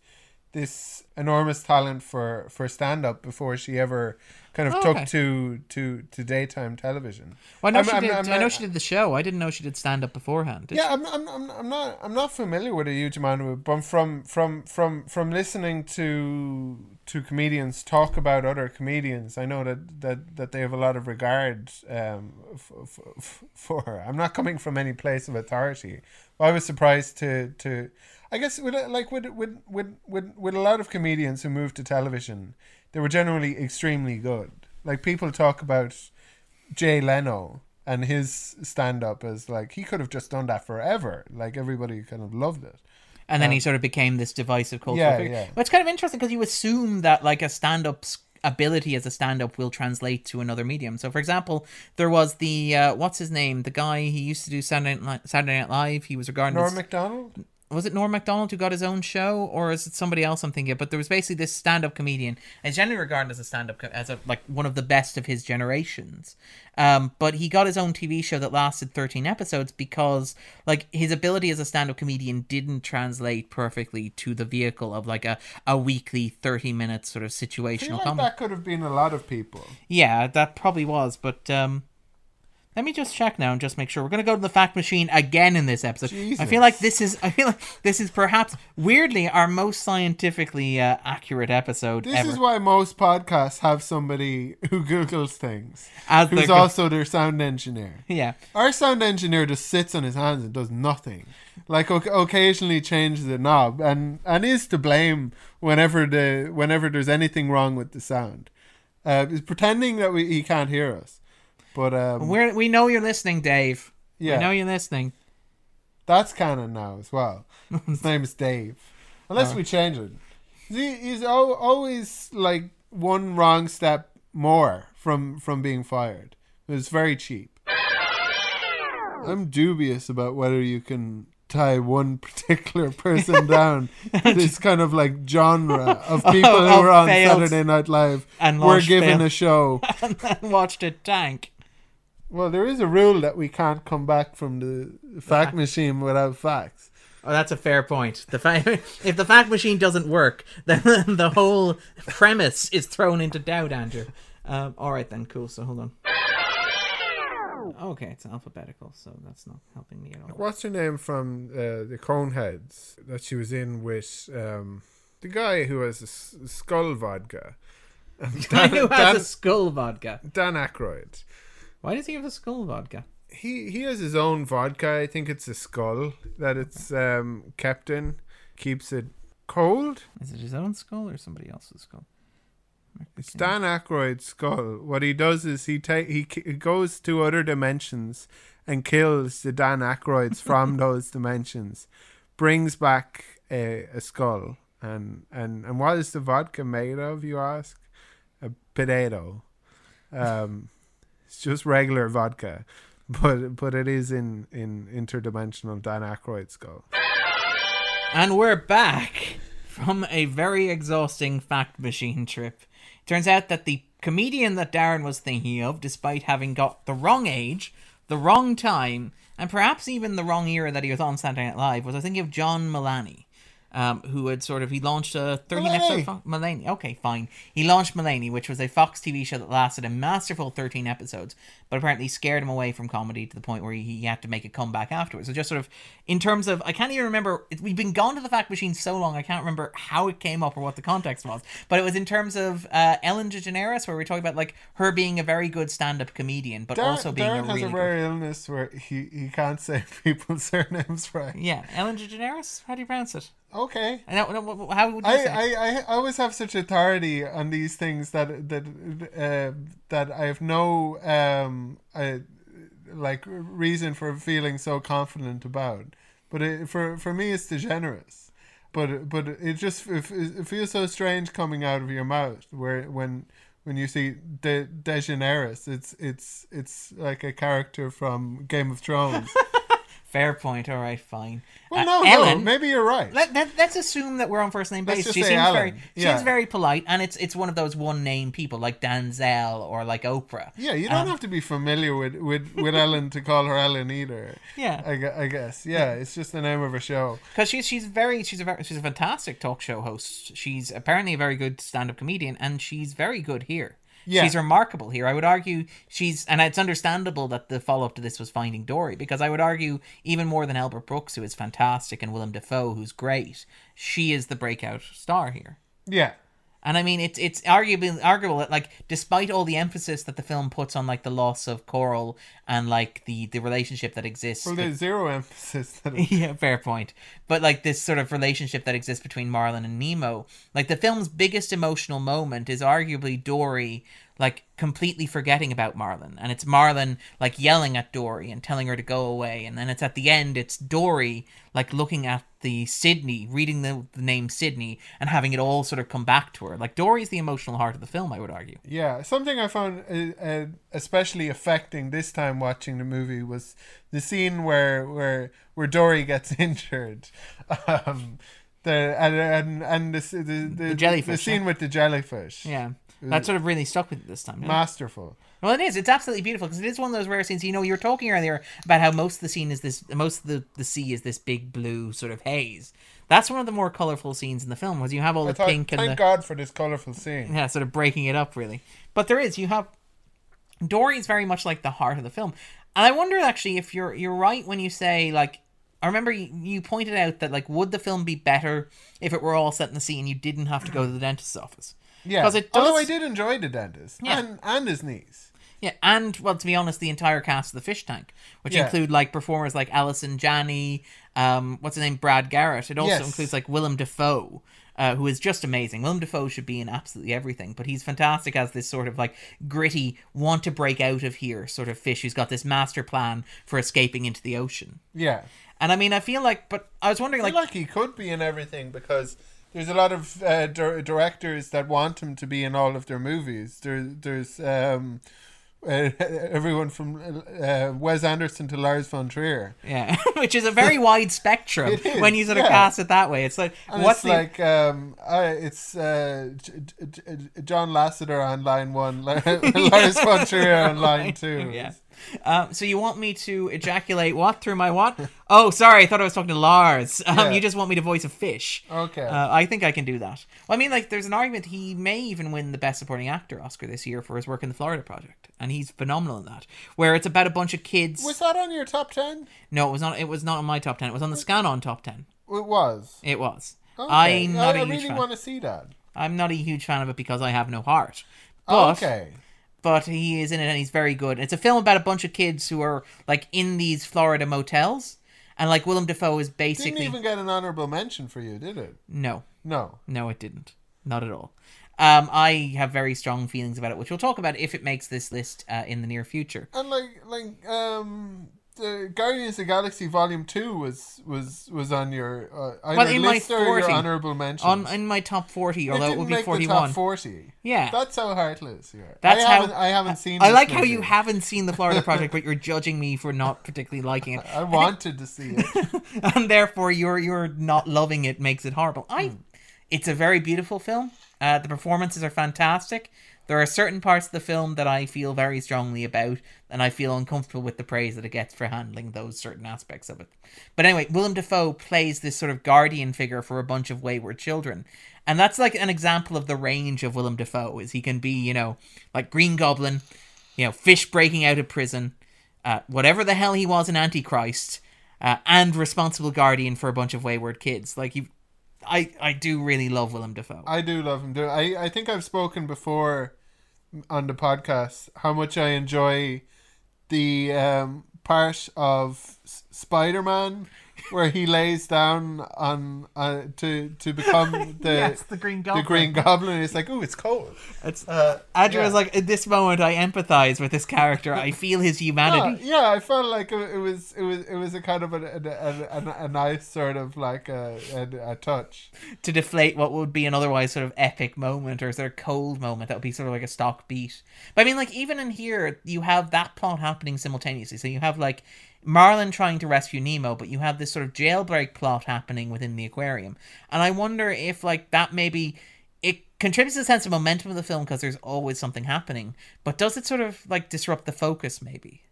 this enormous talent for for stand up before she ever kind of Oh, took okay. to to to daytime television. Well, I know I'm- she I'm- did. I'm I know she did the show. I didn't know she did stand up beforehand. Yeah, I'm, I'm, I'm, I'm not I'm not familiar with a huge amount of it, but from from from from listening to to comedians talk about other comedians, I know that that, that they have a lot of regard um, f- f- f- for her. I'm not coming from any place of authority. I was surprised to to I guess with like with with with with, with a lot of comedians who moved to television, they were generally extremely good. Like people talk about Jay Leno and his stand up as like he could have just done that forever. Like everybody kind of loved it. and then he sort of became this divisive cultural Yeah, figure. yeah. But it's kind of interesting because you assume that like a stand-up's ability as a stand-up will translate to another medium. So, for example, there was the uh, what's his name, the guy he used to do Saturday Night, Saturday Night Live. He was regarded Norm as Macdonald. Was it Norm Macdonald who got his own show, or is it somebody else I'm thinking? of? But there was basically this stand-up comedian, and generally regarded as a stand-up co- as a like one of the best of his generations. Um, but he got his own TV show that lasted 13 episodes because like his ability as a stand-up comedian didn't translate perfectly to the vehicle of like a, a weekly 30 minute sort of I situational like comedy. that could have been a lot of people. Yeah, that probably was, but um let me just check now and just make sure. We're gonna go to the fact machine again in this episode. I feel like this is I feel like this is perhaps weirdly our most scientifically uh, accurate episode This ever. is why most podcasts have somebody who Googles things, As who's also their sound engineer. yeah. Our sound engineer just sits on his hands and does nothing. Like occasionally changes the knob and and is to blame whenever the whenever there's anything wrong with the sound. Uh, he's pretending that we, he can't hear us. But um, We're we know you're listening, Dave. Yeah. We know you're listening. That's canon now as well. [laughs] His name is Dave. Unless we change it. He, he's al- always like one wrong step more from from being fired. It's very cheap. I'm dubious about whether you can tie one [laughs] particular person [laughs] down to this kind of like genre of people who Of were on Saturday Night Live and were given fail. a show. and then watched it tank. Well, there is a rule that we can't come back from the fact machine without facts. Oh, that's a fair point. The fact [laughs] if the fact machine doesn't work, [laughs] then the whole premise is thrown into doubt, Andrew. Um, all right then, cool. So hold on. Okay, it's alphabetical, so that's not helping me at all. What's her name from uh, the Coneheads that she was in with um, the guy who has a s- skull vodka? [laughs] Guy who has Dan, a skull vodka. Dan Aykroyd. Why does he have a skull vodka? He he has his own vodka. I think it's a skull that it's um, kept in. Keeps it cold. Is it his own skull or somebody else's skull? It's Dan Aykroyd's skull. What he does is he ta- he, ki- he goes to other dimensions and kills the Dan Aykroyds from [laughs] those dimensions, brings back a, a skull, and, and and what is the vodka made of? You ask. A potato. Um, it's just regular vodka, [laughs] but but it is in in interdimensional Dan Aykroyd skull. And we're back from a very exhausting fact machine trip. Turns out that the comedian that Darren was thinking of, despite having got the wrong age, the wrong time, and perhaps even the wrong era that he was on Saturday Night Live, was I thinking of John Mulaney. Um, who had sort of he launched a 13 Mulaney. episode Fo- Mulaney. Okay, fine. He launched Mulaney, which was a Fox TV show that lasted a masterful 13 episodes, but apparently scared him away from comedy to the point where he, he had to make a comeback afterwards. So just sort of in terms of I can't even remember. it- We've been gone to the fact machine so long I can't remember how it came up or what the context was. But it was in terms of uh, Ellen DeGeneres, where we are talking about like her being a very good stand-up comedian, but Darren, also being Darren a has really a good- rare illness where he, he can't say [laughs] people's surnames right. yeah, Ellen DeGeneres. How do you pronounce it? Okay. I don't. How would you I, say? I, I always have such authority on these things that that uh, that I have no um uh, like reason for feeling so confident about. But it, for for me, it's degenerous. But but it just it, it feels so strange coming out of your mouth where when when you see De Degeneres, it's it's it's like a character from Game of Thrones. [laughs] Fair point. All right, fine. well, Uh, no, Ellen, no, maybe you're right. Let, let's assume that we're on first name basis. She seems Alan. very, she Yeah. seems very polite, and it's it's one of those one name people like Denzel or like Oprah. Yeah, you don't Um, have to be familiar with, with, with Ellen to call her Ellen either. Yeah. I, I guess. Yeah, it's just the name of a show. because she's she's very she's a very, she's a fantastic talk show host. She's apparently a very good stand up comedian, and she's very good here. Yeah. She's remarkable here. I would argue she's, and it's understandable that the follow up to this was Finding Dory, because I would argue even more than Albert Brooks, who is fantastic, and Willem Dafoe, who's great, she is the breakout star here. Yeah. And I mean, it's it's arguably arguable that like, despite all the emphasis that the film puts on like the loss of Coral and like the the relationship that exists. Well, there's zero emphasis. That [laughs] it, yeah, fair point. But like this sort of relationship that exists between Marlin and Nemo, like the film's biggest emotional moment is arguably Dory like completely forgetting about Marlin, and it's Marlin like yelling at Dory and telling her to go away, and then it's at the end, it's Dory like looking at the Sydney, reading the, the name Sydney, and having it all sort of come back to her. Like Dory's the emotional heart of the film, I would argue. yeah, something I found uh, uh, especially affecting this time watching the movie was the scene where where where Dory gets [laughs] injured. Um, the and and, and the, the, the, the scene yeah. with the jellyfish. Yeah. That sort of really stuck with it this time. Masterful. Well, it is. It's absolutely beautiful because it is one of those rare scenes. You know, you were talking earlier about how most of the scene is this, most of the, the sea is this big blue sort of haze. That's one of the more colorful scenes in the film, was you have all the thought, pink and thank the God for this colorful scene. yeah, sort of breaking it up really. But there is. You have Dory is very much like the heart of the film, and I wonder actually if you're you're right when you say like. I remember you pointed out that like would the film be better if it were all set in the sea and you didn't have to go to the dentist's office? Yeah, 'Cause it although I did enjoy the dentist Yeah. and and his niece. Yeah, and well, to be honest, the entire cast of the Fish Tank, which Yeah. include like performers like Allison Janney, um, what's his name, Brad Garrett. It also Yes. includes like Willem Dafoe, uh, who is just amazing. Willem Dafoe should be in absolutely everything, but he's fantastic as this sort of like gritty, want to break out of here sort of fish who's got this master plan for escaping into the ocean. Yeah, And I mean, I feel like, but I was wondering, I like, like he could be in everything because there's a lot of uh, dir- directors that want him to be in all of their movies. There, there's um, uh, [laughs] everyone from uh, Wes Anderson to Lars von Trier. yeah, [laughs] which is a very [laughs] wide spectrum is, when you sort of yeah. cast it that way. It's like, And what's it's the like um, I, it's uh, J- J- J- John Lasseter on line one, Lars von Trier on line two. Yeah. Um, so you want me to ejaculate what through my what? Oh, sorry, I thought I was talking to Lars. Um, Yeah. You just want me to voice a fish. Okay. Uh, I think I can do that. Well, I mean, like, there's an argument he may even win the Best Supporting Actor Oscar this year for his work in the Florida Project, and he's phenomenal in that. Where it's about a bunch of kids. Was that on your top ten? No, it was not. It was not on my top ten. It was on the Scannain top ten. It was. It was. Okay. I'm not I, a I huge really fan. want to see that. I'm not a huge fan of it because I have no heart. But, okay. But he is in it and he's very good. It's a film about a bunch of kids who are like in these Florida motels, and like Willem Dafoe is basically Didn't even get an honorable mention for you, did it? no, No. no, it didn't, not at all. Um, I have very strong feelings about it, which we'll talk about if it makes this list uh, in the near future. And like like um the Guardians of the Galaxy Volume Two was was was on your uh, either Well, in my list or your honorable mention. On in my top forty, although it, didn't would be forty one. Forty. Yeah. that's how heartless you are. That's I how haven't, I haven't seen. I like how you haven't seen the Florida [laughs] Project, but you're judging me for not particularly liking it. I wanted to see it. [laughs] and therefore your your not loving it makes it horrible. I, Hmm. it's a very beautiful film. Uh, the performances are fantastic. There are certain parts of the film that I feel very strongly about, and I feel uncomfortable with the praise that it gets for handling those certain aspects of it. But anyway, Willem Dafoe plays this sort of guardian figure for a bunch of wayward children. And that's like an example of the range of Willem Dafoe, is he can be, you know, like Green Goblin, you know, fish breaking out of prison, uh, whatever the hell he was in Antichrist, uh, and responsible guardian for a bunch of wayward kids. Like you, I I do really love Willem Dafoe. I do love him. I? I think I've spoken before on the podcast how much I enjoy the um, part of S- Spider-Man where he lays down on uh, to to become [laughs] the yes, the Green Goblin. the Green Goblin. It's like, oh, it's cold. It's Uh, Andrew yeah. was like, at this moment, I empathize with this character. I [laughs] feel his Yeah, humanity. yeah, I felt like it, it was it was it was a kind of a a, a, a, a nice sort of like a, a, a touch. to deflate what would be an otherwise sort of epic moment or sort of cold moment that would be sort of like a stock beat. But I mean, like even in here, you have that plot happening simultaneously. So you have like Marlin trying to rescue Nemo, but you have this sort of jailbreak plot happening within the aquarium. And I wonder if like that maybe it contributes to the sense of momentum of the film because there's always something happening. But does it sort of like disrupt the focus maybe?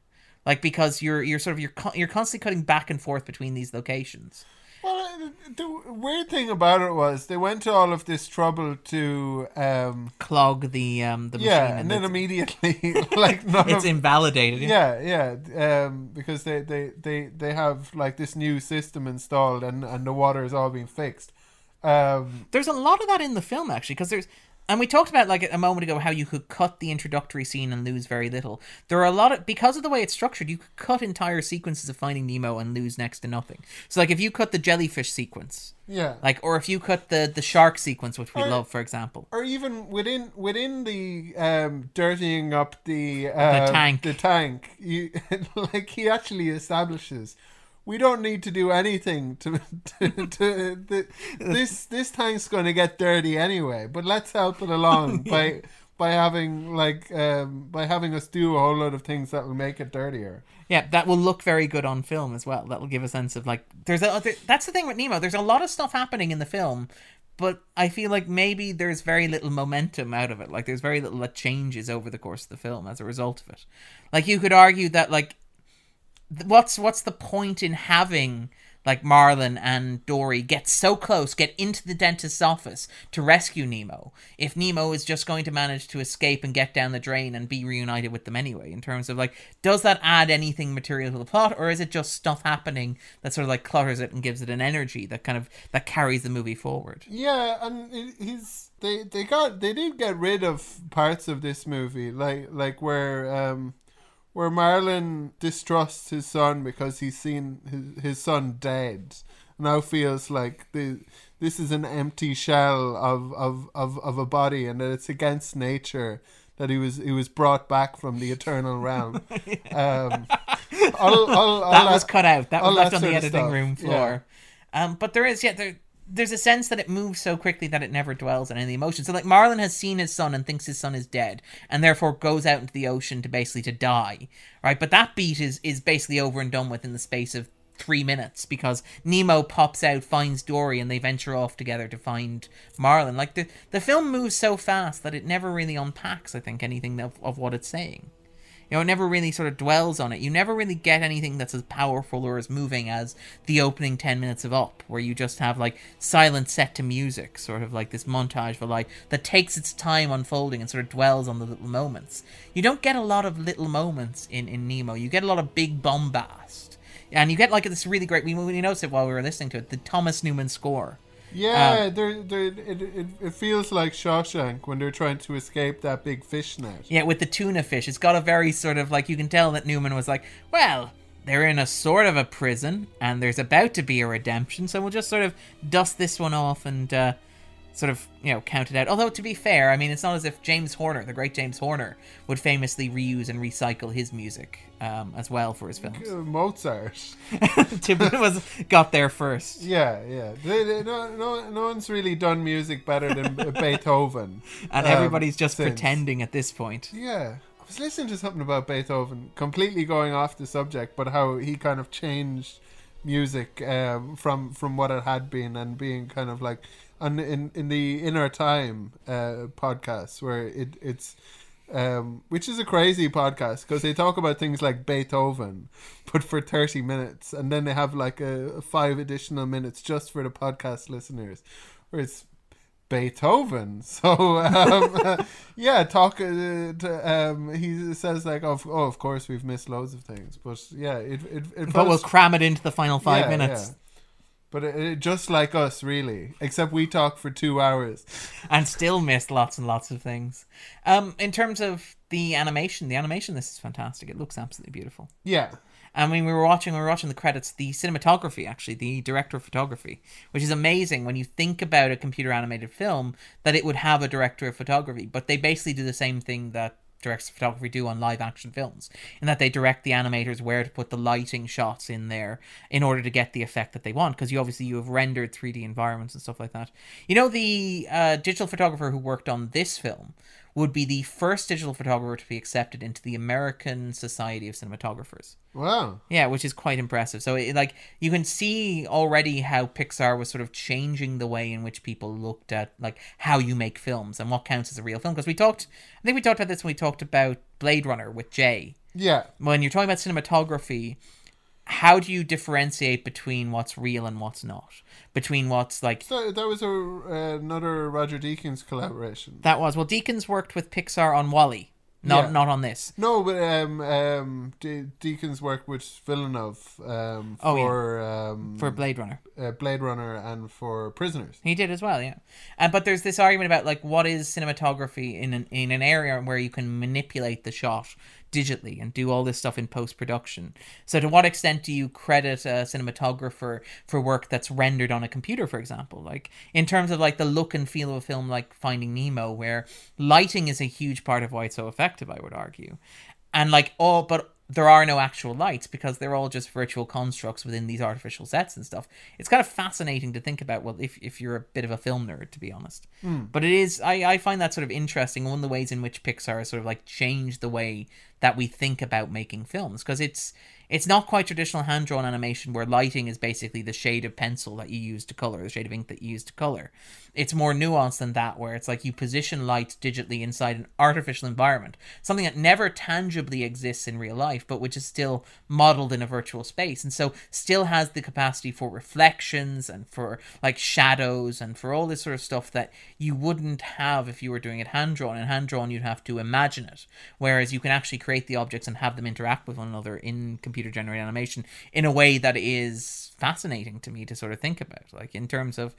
Like because you're you're sort of you're you're constantly cutting back and forth between these locations. Well, uh, the weird thing about it was they went to all of this trouble to um Clog the um the machine yeah, and then immediately [laughs] [laughs] like none it's of invalidated. yeah yeah um because they they they they have like this new system installed and and the water is all being fixed. Um There's a lot of that in the film actually, because there's, and we talked about like a moment ago how you could cut the introductory scene and lose very little. There are a lot of because of the way it's structured, you could cut entire sequences of Finding Nemo and lose next to nothing. So like if you cut the jellyfish sequence, yeah. like or if you cut the the shark sequence, which we Or- love, for example. or even within within the um dirtying up the uh, tank. the tank you [laughs] like he actually establishes we don't need to do anything to to, to [laughs] the, this this tank's going to get dirty anyway but let's help it along by by having like um by having us do a whole lot of things that will make it dirtier Yeah, that will look very good on film as well. That will give a sense of like there's a there, that's the thing with Nemo. There's a lot of stuff happening in the film, but I feel like maybe there's very little momentum out of it. Like there's very little that changes over the course of the film as a result of it. Like you could argue that like what's what's the point in having like Marlin and Dory get so close, get into the dentist's office to rescue Nemo, if Nemo is just going to manage to escape and get down the drain and be reunited with them anyway, in terms of like, does that add anything material to the plot, or is it just stuff happening that sort of like clutters it and gives it an energy that kind of that carries the movie forward? Yeah, and he's they they got they did get rid of parts of this movie, like like where um where Marlin distrusts his son because he's seen his his son dead. Now feels like the this is an empty shell of, of, of, of a body, and that it's against nature that he was he was brought back from the eternal realm. [laughs] Um, all, all, all that was cut out. That was left that on the editing room floor. Um, but there is, yeah, there, there's a sense that it moves so quickly that it never dwells on any emotion. So, like, Marlin has seen his son and thinks his son is dead, and therefore goes out into the ocean to basically to die, right? But that beat is is basically over and done with in the space of three minutes because Nemo pops out, finds Dory, and they venture off together to find Marlin. Like the the film moves so fast that it never really unpacks. I think anything of, of what it's saying. You know, it never really sort of dwells on it. You never really get anything that's as powerful or as moving as the opening 10 minutes of Up, where you just have like silent set to music, sort of like this montage for a life that takes its time unfolding and sort of dwells on the little moments. You don't get a lot of little moments in, in Nemo. You get a lot of big bombast. And you get like this really great, we, we noticed it while we were listening to it, the Thomas Newman score. Yeah, they're, they're, it, it, it feels like Shawshank when they're trying to escape that big fish net. Yeah, with the tuna fish, it's got a very sort of like you can tell that Newman was like, well, they're in a sort of a prison, and there's about to be a redemption, so we'll just sort of dust this one off and uh, sort of you know counted out. Although to be fair, I mean it's not as if James Horner, the great James Horner, would famously reuse and recycle his music um, as well for his films. Mozart. [laughs] Tippett was got there first. Yeah, yeah. They, they, no, no, no one's really done music better than Beethoven. [laughs] And um, everybody's just since. pretending at this point. Yeah. I was listening to something about Beethoven, completely going off the subject, but how he kind of changed music um, from from what it had been and being kind of like on in in the In Our Time uh, podcast where it it's um, which is a crazy podcast because they talk about things like Beethoven, but for thirty minutes, and then they have like a, five additional minutes just for the podcast listeners, where it's Beethoven. [laughs] So um, [laughs] yeah, talk. Uh, to, um, he says like, oh, oh, of course we've missed loads of things, but yeah, it it, it But we'll cram it into the final five yeah, minutes. yeah. But it, it, just like us, really, except we talk for two hours. and still missed lots and lots of things. Um, in terms of the animation, the animation this is fantastic. It looks absolutely beautiful. Yeah, And when we were watching, we were watching the credits, the cinematography, actually, the director of photography, which is amazing when you think about a computer animated film that it would have a director of photography. But they basically do the same thing that directors of photography do on live action films, in that they direct the animators where to put the lighting shots in there in order to get the effect that they want. Because you obviously you have rendered 3D environments and stuff like that. You know, the uh, digital photographer who worked on this film would be the first digital photographer to be accepted into the American Society of Cinematographers. wow. Yeah, which is quite impressive. So, it, like, you can see already how Pixar was sort of changing the way in which people looked at like how you make films and what counts as a real film. Because we talked, I think we talked about this when we talked about Blade Runner with Jay. Yeah, When you're talking about cinematography, how do you differentiate between what's real and what's not? Between what's like so that was a uh, another Roger Deakins collaboration. that was well, Deakins worked with Pixar on WALL-E, not Yeah. not on this. No, but um, um, De- Deakins worked with Villeneuve um, Oh, yeah. for um, For Blade Runner, uh, Blade Runner and for Prisoners. he did as well, yeah. Uh, but there's this argument about like what is cinematography in an in an area where you can manipulate the shot digitally and do all this stuff in post production. So to what extent do you credit a cinematographer for work that's rendered on a computer, for example? Like in terms of like the look and feel of a film like Finding Nemo, where lighting is a huge part of why it's so effective, I would argue. And like all but there are no actual lights because they're all just virtual constructs within these artificial sets and stuff. It's kind of fascinating to think about. Well, if, if you're a bit of a film nerd, to be honest, hmm. but it is. I, I find that sort of interesting. One of the ways in which Pixar has sort of like changed the way that we think about making films because it's it's not quite traditional hand drawn animation where lighting is basically the shade of pencil that you use to color, the shade of ink that you use to color. It's more nuanced than that, where it's like you position light digitally inside an artificial environment, something that never tangibly exists in real life, but which is still modeled in a virtual space, and so still has the capacity for reflections and for like shadows and for all this sort of stuff that you wouldn't have if you were doing it hand drawn. And hand drawn, you'd have to imagine it, whereas you can actually create the objects and have them interact with one another in computer generated animation in a way that is fascinating to me to sort of think about, like in terms of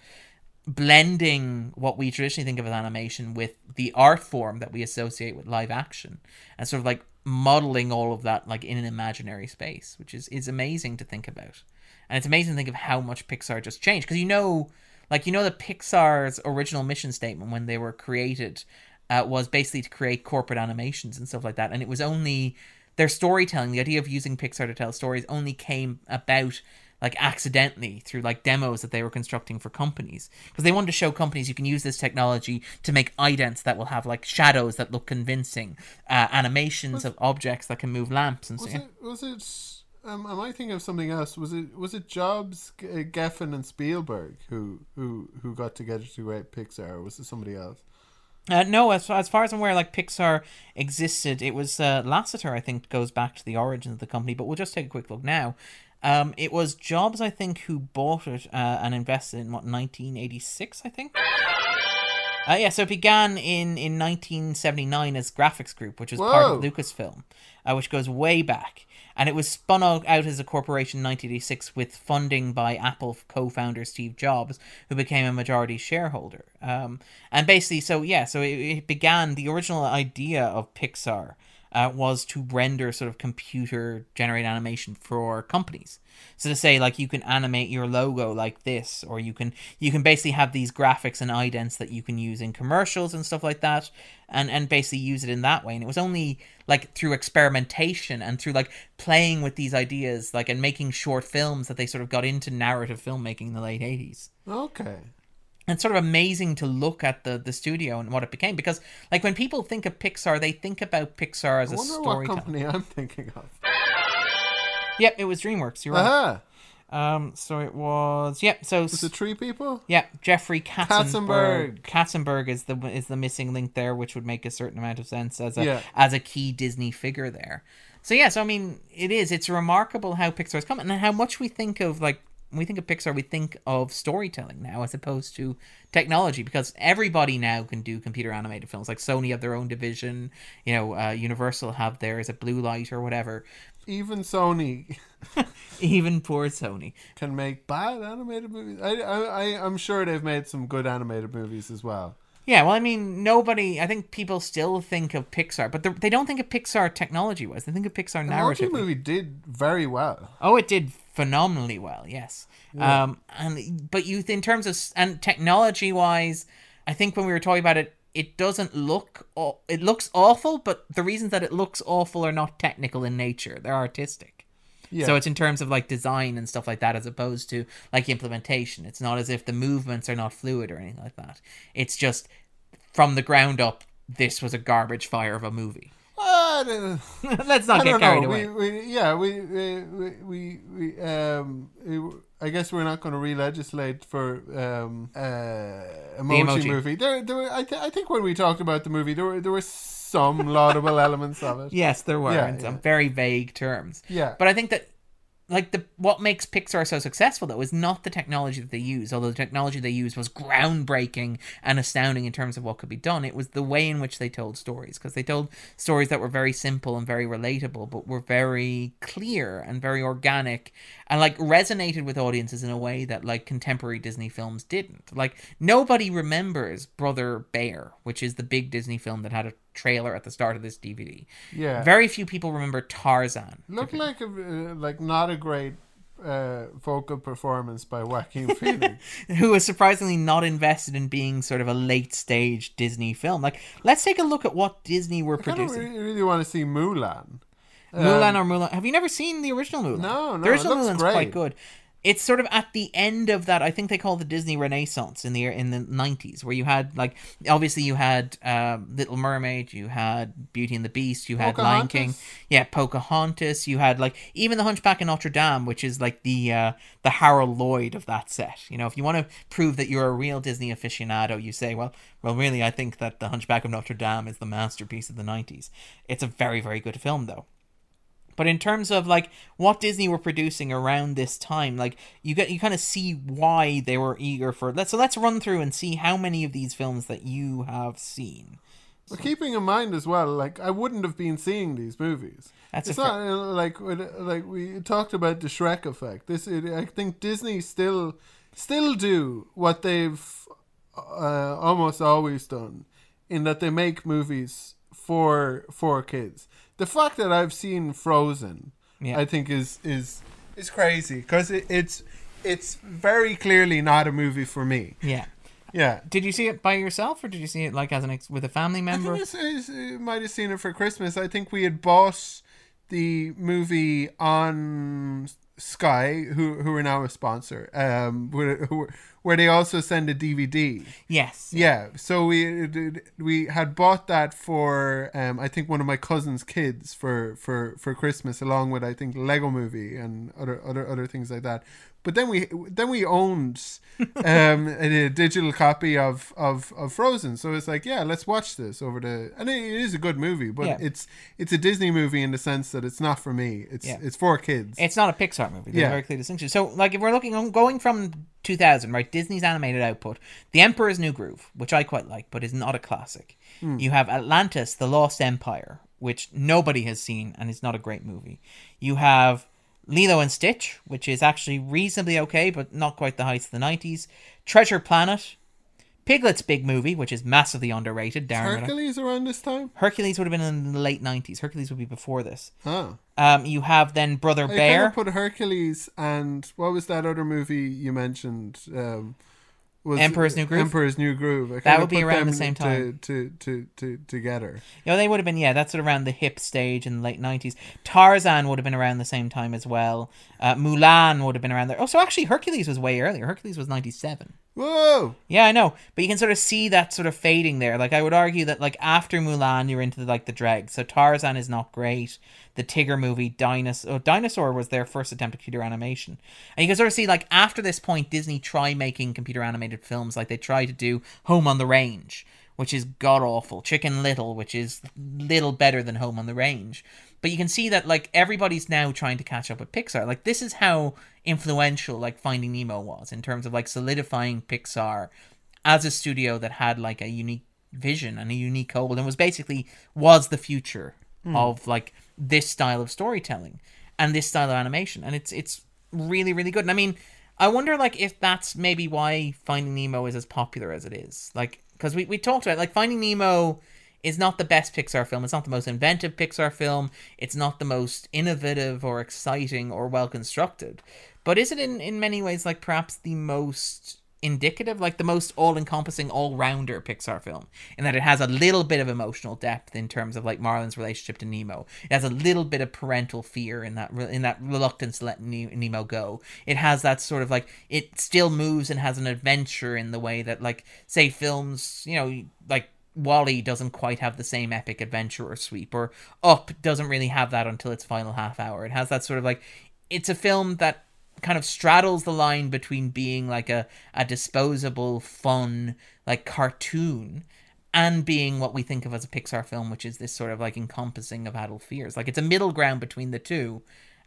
blending what we traditionally think of as animation with the art form that we associate with live action and sort of like modeling all of that like in an imaginary space which is is amazing to think about. And it's amazing to think of how much pixar just changed. Because you know like you know the pixar's original mission statement when they were created uh, was basically to create corporate animations and stuff like that. And it was only their storytelling the idea of using pixar to tell stories only came about like accidentally through like demos that they were constructing for companies because they wanted to show companies you can use this technology to make idents that will have like shadows that look convincing uh, animations of objects that can move lamps and so Was it? Was it? Um, am I thinking of something else? Was it? Was it Jobs, uh, Geffen, and Spielberg who who who got together to create Pixar? Or was it somebody else? Uh, no, as, as far as I'm aware, like Pixar existed. It was uh, Lasseter, I think, goes back to the origins of the company. But we'll just take a quick look now. Um, it was Jobs, I think, who bought it uh, and invested in what 1986, I think. Uh, yeah, so it began in, in 1979 as Graphics Group, which was part of Lucasfilm, uh, which goes way back. And it was spun out out as a corporation in 1986 with funding by Apple co founder Steve Jobs, who became a majority shareholder. Um, and basically, so yeah, so it, it began, the original idea of Pixar uh, was to render sort of computer generated animation for companies. So to say like you can animate your logo like this, or you can you can basically have these graphics and idents that you can use in commercials and stuff like that, and and basically use it in that way. And it was only like through experimentation and through like playing with these ideas, like and making short films that they sort of got into narrative filmmaking in the late eighties Okay. And it's sort of amazing to look at the the studio and what it became because like when people think of Pixar they think about Pixar as I a story. company I'm thinking of. Yep, it was DreamWorks. You're right. Aha. Um, so it was Yep. So Is it three people? Yep. Jeffrey Katzenberg. Katzenberg. Katzenberg is the is the missing link there, which would make a certain amount of sense as a Yeah. as a key Disney figure there. So yeah, so I mean, it is. It's remarkable how Pixar's come and how much we think of like when we think of Pixar, we think of storytelling now as opposed to technology because everybody now can do computer animated films. Like Sony have their own division, you know, uh, Universal have theirs, a Blue Light or whatever. Even Sony [laughs] Even poor Sony. can make bad animated movies. I, I, I, I'm sure they've made some good animated movies as well. Yeah, well, I mean, nobody. I think people still think of Pixar, but they're- don't think of Pixar technology wise. They think of Pixar narrative. The movie did very well. Oh, it did phenomenally well. Yes. Um, and but you in terms of and technology wise, I think when we were talking about it, it doesn't look. It looks awful, but the reasons that it looks awful are not technical in nature; they're artistic. Yeah. So it's in terms of like design and stuff like that, as opposed to like implementation. It's not as if the movements are not fluid or anything like that. It's just from the ground up. This was a garbage fire of a movie. Don't- [laughs] Let's not get carried know. away. We, we, yeah, we, we, we, we, um, I guess we're not going to re-legislate for um, uh, emoji, emoji. movie. There, there. Were, I, th- I think when we talked about the movie, there were there were some laudable [laughs] elements of it. Yes, there were Yeah, in some very vague terms. Yeah. But I think that like the what makes Pixar so successful though is not the technology that they use, although the technology they used was groundbreaking and astounding in terms of what could be done. It was the way in which they told stories because they told stories that were very simple and very relatable, but were very clear and very organic and like resonated with audiences in a way that like contemporary Disney films didn't. Like nobody remembers Brother Bear, which is the big Disney film that had a trailer at the start of this DVD. Yeah. Very few people remember Tarzan. Looked like a, uh, like not a great uh, vocal performance by Joaquin [laughs] Phoenix. who was surprisingly not invested in being sort of a late stage Disney film. Like, let's take a look at what Disney were I producing. really, really want to see Mulan. Mulan or Mulan. Have you never seen the original Mulan? No, no, The original it looks Mulan's great. quite good. It's sort of at the end of that. I think they call the Disney Renaissance in the in the nineties, where you had like obviously you had um, Little Mermaid, you had Beauty and the Beast, you had Lion King, Pocahontas? yeah, Pocahontas. You had like even the Hunchback of Notre Dame, which is like the uh, the Harold Lloyd of that set. You know, if you want to prove that you're a real Disney aficionado, you say, well, well, really, I think that the Hunchback of Notre Dame is the masterpiece of the '90s. It's a very, very good film, though. But in terms of like what Disney were producing around this time, like you get you kind of see why they were eager for. Let's so let's run through and see how many of these films that you have seen. But keeping in mind as well, like I wouldn't have been seeing these movies. That's it's a not fair- uh, like like we talked about the Shrek effect. This it, I think Disney still still do what they've uh, almost always done, in that they make movies for for kids. The fact that I've seen Frozen, Yeah. I think is is is crazy because it, it's it's very clearly not a movie for me. Yeah. Yeah. Did you see it by yourself, or did you see it like as an ex- with a family I member? it's, you might have seen it for Christmas. I think we had bought the movie on Sky, who who are now a sponsor, um, where, who- where they also send a DVD. Yes. Yeah, so we we had bought that for um, I think one of my cousin's kids for, for, for Christmas, along with I think Lego Movie and other other other things like that. But then we then we owned um, [laughs] a, digital copy of, of, of Frozen, so it's like yeah, let's watch this over the and it is a good movie, but Yeah. it's it's a Disney movie in the sense that it's not for me. It's Yeah. it's for kids. It's not a Pixar movie. There's Yeah. a very clear distinction. So, like, if we're looking on going from 2000, right, Disney's animated output, The Emperor's New Groove, which I quite like, but is not a classic. You have Atlantis, The Lost Empire, which nobody has seen and is not a great movie. You have Lilo and Stitch, which is actually reasonably okay, but not quite the heights of the 90s. Treasure Planet, Piglet's big movie, which is massively underrated. Darren, I- Hercules around this time. Hercules would have been in the late 90s. Hercules would be before this. Huh. Um, you have then Brother I kind Bear. of put Hercules and what was that other movie you mentioned? Um, was Emperor's New Groove? Emperor's New Groove. I That would be around the same to- time. To, to, to, together. You know, they would have been, yeah, that's sort of around the hip stage in the late 90s. Tarzan would have been around the same time as well. Uh, Mulan would have been around there. Oh, so actually, Hercules was way earlier. Hercules was 97. Whoa! Yeah, I know, but you can sort of see that sort of fading there. Like I would argue that like after Mulan, you're into the, like the dregs. So Tarzan is not great. The Tigger movie, Dinosaur, oh, Dinosaur was their first attempt at computer animation, and you can sort of see like after this point, Disney try making computer animated films. Like they try to do Home on the Range, which is god awful. Chicken Little, which is little better than Home on the Range. But you can see that like everybody's now trying to catch up with Pixar. Like this is how influential like Finding Nemo was in terms of like solidifying Pixar as a studio that had like a unique vision and a unique goal and was basically was the future hmm. of like this style of storytelling and this style of animation and it's it's really really good and i mean i wonder like if that's maybe why finding nemo is as popular as it is like because we, we talked about like finding nemo is not the best pixar film. It's not the most inventive pixar film. It's not the most innovative or exciting or well constructed but is it in in many ways like perhaps the most indicative, like the most all-encompassing, all-rounder Pixar film, in that it has a little bit of emotional depth in terms of like Marlin's relationship to Nemo. It has a little bit of parental fear in that in that reluctance to let Ne- Nemo go. It has that sort of like it still moves and has an adventure in the way that like say films, you know, like WALL-E doesn't quite have the same epic adventure or sweep, or Up doesn't really have that until its final half hour. It has that sort of like it's a film that kind of straddles the line between being like a, a disposable, fun, like cartoon and being what we think of as a Pixar film, which is this sort of like encompassing of adult fears. Like it's a middle ground between the two.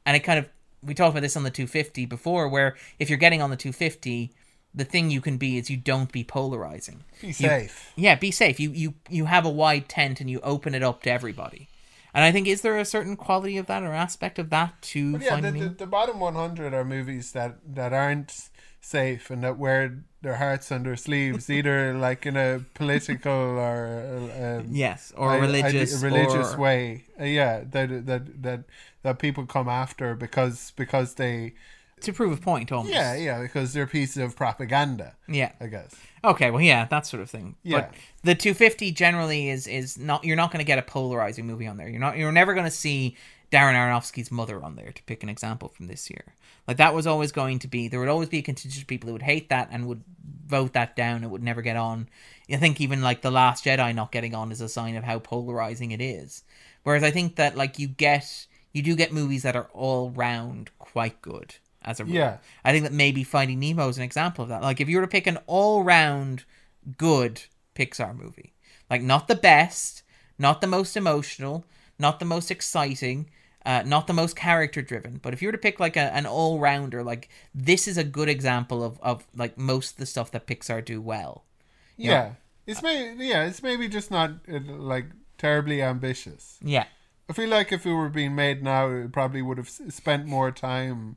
And it kind of we talked about this on the 250 before, where if you're getting on the 250, the thing you can be is you don't be polarizing. Be safe. Yeah, be safe. You you you have a wide tent and you open it up to everybody. And I think is there a certain quality of that or aspect of that to But yeah, the, Finding the, the bottom 100 are movies that, that aren't safe and that wear their hearts on their sleeves, [laughs] either like in a political or um, Yes, or I- I- religious, religious or- way. Uh, yeah, that that that that people come after because because they to prove a point almost. yeah yeah because they're pieces of propaganda. Yeah. I guess. Okay, well, yeah, that sort of thing. Yeah. But the 250 generally is is not. You're not going to get a polarizing movie on there. You're not. You're never going to see Darren Aronofsky's mother on there to pick an example from this year. Like that was always going to be. There would always be a contingent of people who would hate that and would vote that down. It would never get on. I think even like the Last Jedi not getting on is a sign of how polarizing it is. Whereas I think that like you get you do get movies that are all round quite good as a rule. Yeah. I think that maybe Finding Nemo is an example of that. Like if you were to pick an all round good Pixar movie, like not the best, not the most emotional, not the most exciting, uh, not the most character driven, but if you were to pick like a, an all rounder, like this is a good example of, of like most of the stuff that Pixar do well. Yeah. It's maybe yeah, it's maybe just not uh, like terribly ambitious. Yeah. I feel like if it were being made now, it probably would have spent more time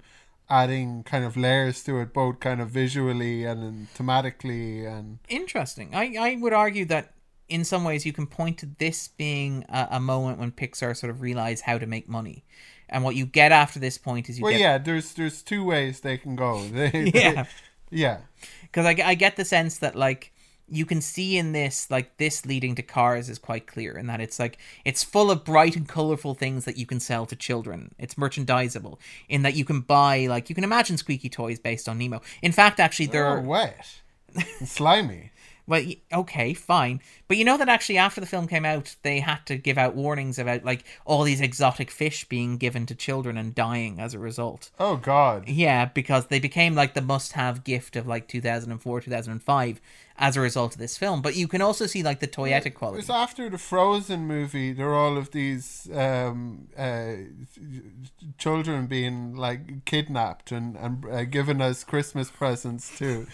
adding kind of layers to it, both kind of visually and thematically, and Interesting. I, I would argue that in some ways you can point to this being a, a moment when Pixar sort of realized how to make money. And what you get after this point is you well, get yeah, there's there's two ways they can go. They, [laughs] Yeah. yeah, because I, I get the sense that like you can see in this like this leading to cars is quite clear in that it's like it's full of bright and colorful things that you can sell to children it's merchandisable in that you can buy like you can imagine squeaky toys based on nemo in fact actually they're oh, are wet, slimy. [laughs] well, okay, fine. But you know that actually after the film came out, they had to give out warnings about like all these exotic fish being given to children and dying as a result. Oh God, Yeah, because they became like the must-have gift of like 2004, 2005 as a result of this film. But you can also see like the toyetic It quality. was after the Frozen movie. There are all of these um, uh, children being like kidnapped and and uh, given as Christmas presents too.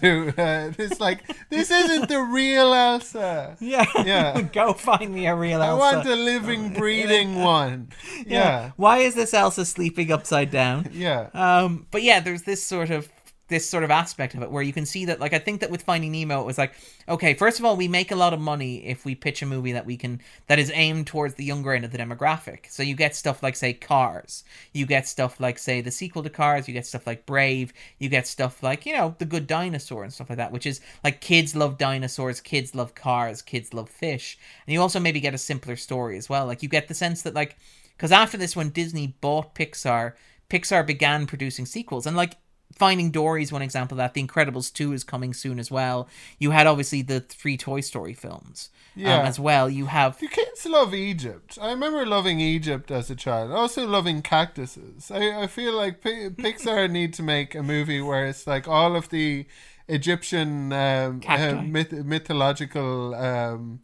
to [laughs] uh, it's like this isn't the real Elsa. Yeah, Yeah. [laughs] Go find me a real Elsa. I want a living, breathing [laughs] one. Yeah, Why is this Elsa sleeping upside down? yeah, Um, but yeah, there's this sort of this sort of aspect of it where you can see that like I think that with Finding Nemo it was like okay first of all we make a lot of money if we pitch a movie that we can that is aimed towards the younger end of the demographic. So you get stuff like say Cars. You get stuff like say the sequel to Cars. You get stuff like Brave. You get stuff like you know The Good Dinosaur and stuff like that which is like kids love dinosaurs kids love cars kids love fish. And you also maybe get a simpler story as well. Like you get the sense that like because after this when Disney bought Pixar Pixar began producing sequels. And like Finding Dory is one example of that. The Incredibles 2 is coming soon as well. You had obviously the three Toy Story films Yeah. um, as well. You have You kids love Egypt. I remember loving Egypt as a child. Also loving cactuses. I, I feel like Pi- [laughs] Pixar need to make a movie where it's like all of the Egyptian um, uh, myth- mythological um,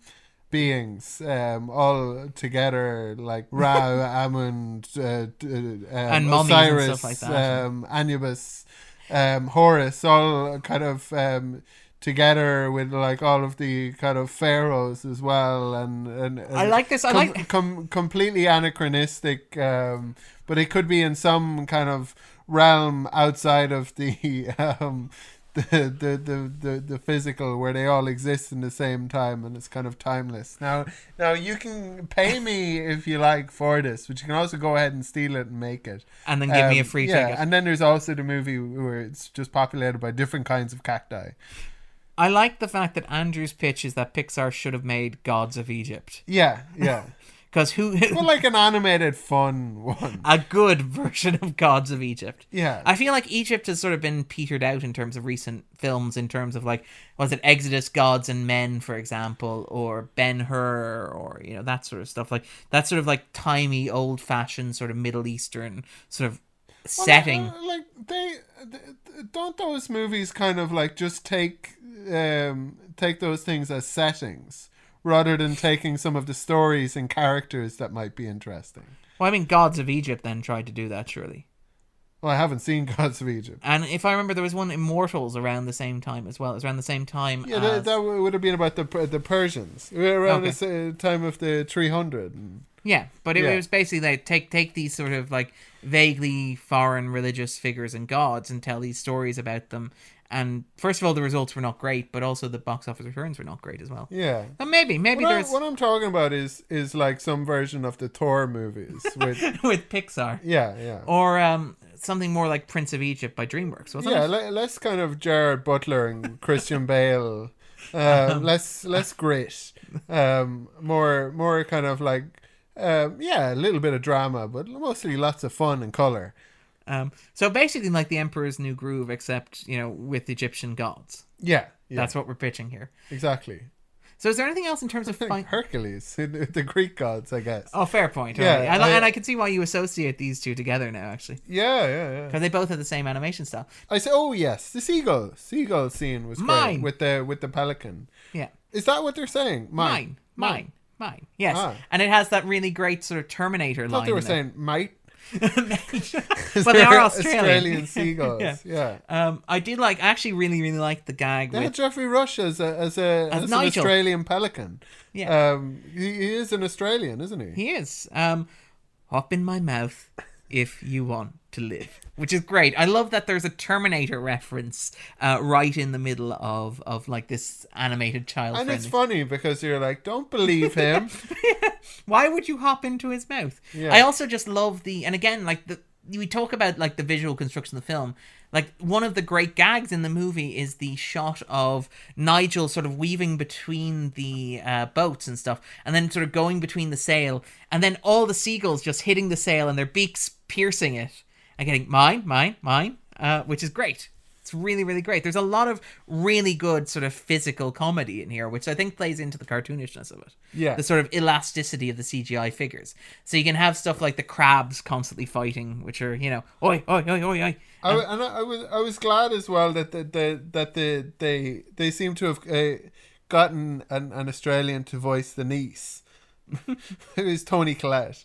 beings um, all together, like Ra, [laughs] Amun, uh, uh, um, And and Osiris, stuff like um, Anubis, um, Horus, all kind of um, together with like all of the kind of pharaohs as well, and and, and I like this. I com- like com- completely anachronistic, um, but it could be in some kind of realm outside of the [laughs] um, the, the, the, the, physical where they all exist in the same time and it's kind of timeless. Now now you can pay me if you like for this, but you can also go ahead and steal it and make it. and then give me a Um, free yeah, ticket. and then there's also the movie where it's just populated by different kinds of cacti. I like the fact that Andrew's pitch is that Pixar should have made Gods of Egypt Yeah, yeah. Because who but [laughs] like an animated fun one. a good version of Gods of Egypt. Yeah. I feel like Egypt has sort of been petered out in terms of recent films, in terms of like, was it Exodus, Gods and Men, for example, or Ben Hur, or, you know, that sort of stuff. Like, that sort of like timey, old fashioned, sort of Middle Eastern sort of Well, setting. uh, like they th- don't those movies kind of like just take um take those things as settings rather than taking some of the stories and characters that might be interesting. Well, I mean, Gods of Egypt then tried to do that, surely. Well, I haven't seen [laughs] Gods of Egypt. And if I remember, there was one Immortals around the same time as well. It was around the same time. Yeah, that, as- that would have been about the the Persians around Okay. the time of the 300. Yeah, but it, Yeah. it was basically like take take these sort of like vaguely foreign religious figures and gods and tell these stories about them. And first of all, the results were not great, but also the box office returns were not great as well. Yeah. And maybe, maybe What, I, what I'm talking about is is like some version of the Thor movies [laughs] with with Pixar yeah, yeah. or um something more like Prince of Egypt by DreamWorks, wasn't Yeah, it? less kind of Gerard Butler and Christian Bale. [laughs] Um, less less grit. Um, more more kind of like um, yeah, a little bit of drama, but mostly lots of fun and color. Um, so basically, like the Emperor's New Groove, except you know with Egyptian gods. Yeah, yeah, That's what we're pitching here. exactly. So is there anything else in terms of fin- Hercules, [laughs] the Greek gods, I guess. Oh, fair point. Yeah, Yeah, I, I- and I can see why you associate these two together now, actually, Yeah, yeah, yeah. because they both have the same animation style. I say, oh yes, the seagull, seagull scene was great Mine. with the with the pelican. Yeah. Is that what they're saying? Mine, mine, mine. Yes, Ah. and it has that really great sort of Terminator I line. thought they were saying mate. [laughs] well, they are Australian. Australian [laughs] seagulls. Yeah. yeah. Um, I did like. I actually really, really liked the gag had with. Geoffrey Rush as a as a As as, an Australian pelican. Yeah. Um, he, he is an Australian, isn't he? He is. Um, hop in my mouth if you want to live, which is great. I love that there's a Terminator reference uh, right in the middle of of like this animated child. and it's funny because you're like, don't believe [laughs] him. [laughs] Why would you hop into his mouth? Yeah. I also just love the and again like the we talk about like the visual construction of the film. Like one of the great gags in the movie is the shot of Nigel sort of weaving between the uh, boats and stuff, and then sort of going between the sail, and then all the seagulls just hitting the sail and their beaks piercing it and getting mine, mine, mine, uh, which is great. It's really, really great. There's a lot of really good sort of physical comedy in here, which I think plays into the cartoonishness of it Yeah. the sort of elasticity of the CGI figures. So you can have stuff like the crabs constantly fighting, which are you know, oi, oi, oi, oi, oi. I, and I, I was I was glad as well that the, the that the they they seem to have uh, gotten an, an Australian to voice the niece. [laughs] it was Toni Collette.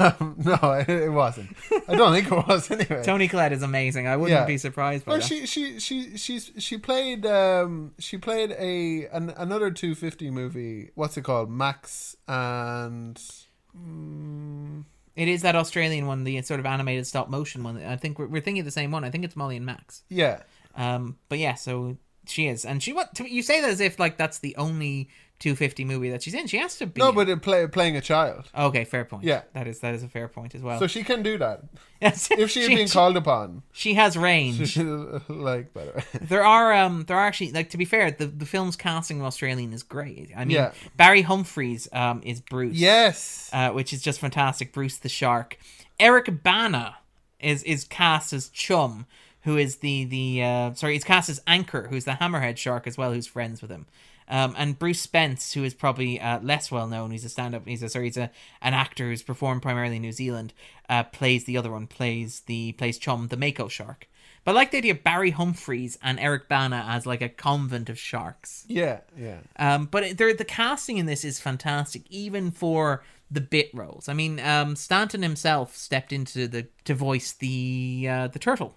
Um, [laughs] no, it, it wasn't. I don't think it [laughs] was anyway. Toni Collette is amazing. I wouldn't Yeah. be surprised by Well, that. she she she she's she played um she played a an, another 250 movie. What's it called? Max and mm, It is that Australian one, the sort of animated stop motion one. I think we're, we're thinking of the same one. I think it's Molly and Max. yeah. Um, but yeah, so she is, and she what you say that as if like that's the only 250 movie that she's in. She has to be. No, but it play, playing a child. okay, fair point. Yeah. that is that is a fair point as well. So she can do that [laughs] Yes. if she had been called upon. she has range. [laughs] like by the way. There are um there are actually like to be fair, the the film's casting of Australian is great. I mean Yeah. Barry Humphries um is Bruce. Yes. Uh, which is just fantastic. Bruce the Shark. Eric Bana is is cast as Chum, who is the the uh, sorry, he's cast as Anchor, who's the hammerhead shark as well, who's friends with him. Um, and Bruce Spence, who is probably uh, less well known, he's a stand-up. He's a sorry, he's a an actor who's performed primarily in New Zealand. Uh, plays the other one, plays the plays Chum, the Mako shark. But I like the idea of Barry Humphries and Eric Bana as like a convent of sharks. Yeah, yeah. Um, but the casting in this is fantastic, even for the bit roles. I mean, um, Stanton himself stepped into the to voice the uh, the turtle.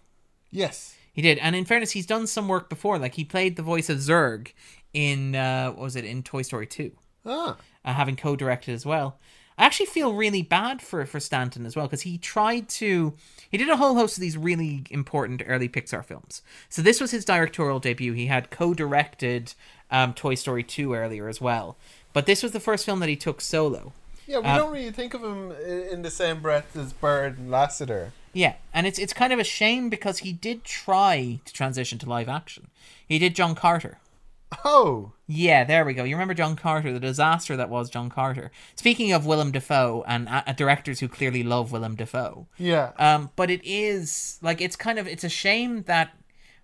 Yes. He did, and in fairness, he's done some work before. Like he played the voice of Zurg in uh, what was it in Toy Story Two, Ah. uh, having co-directed as well. I actually feel really bad for for Stanton as well because he tried to he did a whole host of these really important early Pixar films. So this was his directorial debut. He had co-directed um, Toy Story Two earlier as well, but this was the first film that he took solo. Yeah, we Uh, don't really think of him in the same breath as Bird and Lasseter. Yeah, and it's it's kind of a shame because he did try to transition to live action. He did John Carter. Oh, Yeah, there we go. You remember John Carter, the disaster that was John Carter. Speaking of Willem Dafoe and uh, directors who clearly love Willem Dafoe, yeah. um, but it is like it's kind of it's a shame that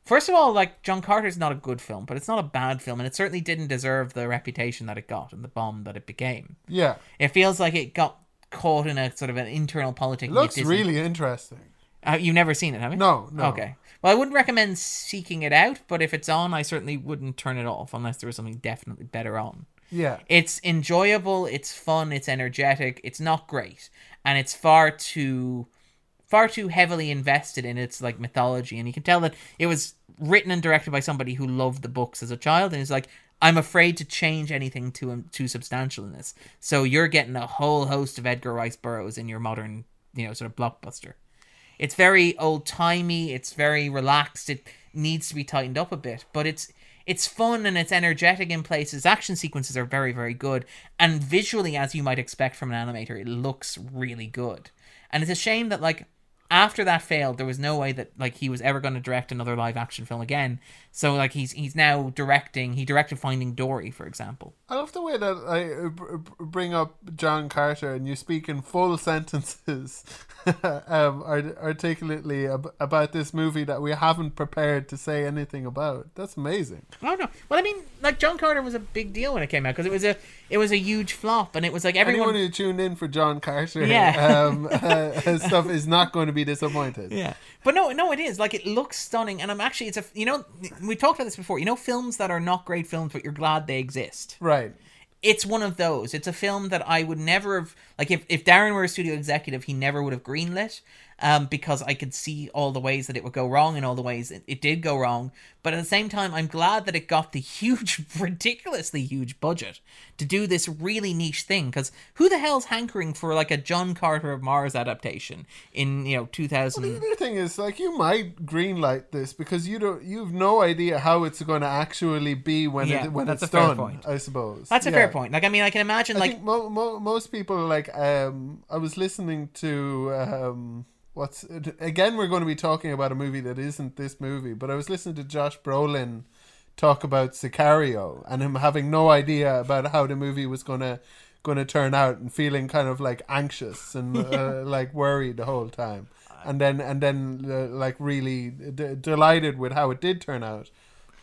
first of all, like John Carter's not a good film, but it's not a bad film, and it certainly didn't deserve the reputation that it got and the bomb that it became. yeah. It feels like it got caught in a sort of an internal politic. It looks really interesting. Uh, you've never seen it, have you? No, no. Okay. Well, I wouldn't recommend seeking it out, but if it's on, I certainly wouldn't turn it off unless there was something definitely better on. Yeah. It's enjoyable, it's fun, it's energetic, it's not great, and it's far too far too heavily invested in its like mythology and you can tell that it was written and directed by somebody who loved the books as a child and is like I'm afraid to change anything too um, too substantial in this. So you're getting a whole host of Edgar Rice Burroughs in your modern, you know, sort of blockbuster. It's very old timey. It's very relaxed. It needs to be tightened up a bit, but it's it's fun and it's energetic in places. Action sequences are very very good, and visually, as you might expect from an animator, it looks really good. And it's a shame that like after that failed, there was no way that like he was ever going to direct another live action film again. So like he's he's now directing. He directed Finding Dory, for example. I love the way that I uh, br- bring up John Carter and you speak in full [laughs] sentences, [laughs] um, articulately ab- about this movie that we haven't prepared to say anything about. That's amazing. Oh no! Well, I mean, like John Carter was a big deal when it came out because it was a it was a huge flop, and it was like everyone. Anyone who tuned in for John Carter Yeah. um, [laughs] uh, stuff is not going to be disappointed. Yeah, but no, no, it is like it looks stunning, and I'm actually it's a you know we talked about this before. You know, films that are not great films, but you're glad they exist. Right. It's one of those. It's a film that I would never have like if if Darren were a studio executive, he never would have greenlit. Um, because I could see all the ways that it would go wrong and all the ways it, it did go wrong. But at the same time, I'm glad that it got the [laughs] huge, ridiculously huge budget to do this really niche thing. Because who the hell's hankering for like a John Carter of Mars adaptation in you know 2000? The other thing is, like, you might greenlight this because you don't, you've no idea how it's going to actually be when Yeah, it when that's it's a fair done. point. I suppose That's a Yeah. fair point. Like, I mean, I can imagine, I like, think mo- mo- most people like um I was listening to um what's again we're going to be talking about a movie that isn't this movie but I was listening to Josh Brolin talk about Sicario and him having no idea about how the movie was going to going to turn out and feeling kind of like anxious and [laughs] uh, like worried the whole time. And then and then uh, like really d- delighted with how it did turn out.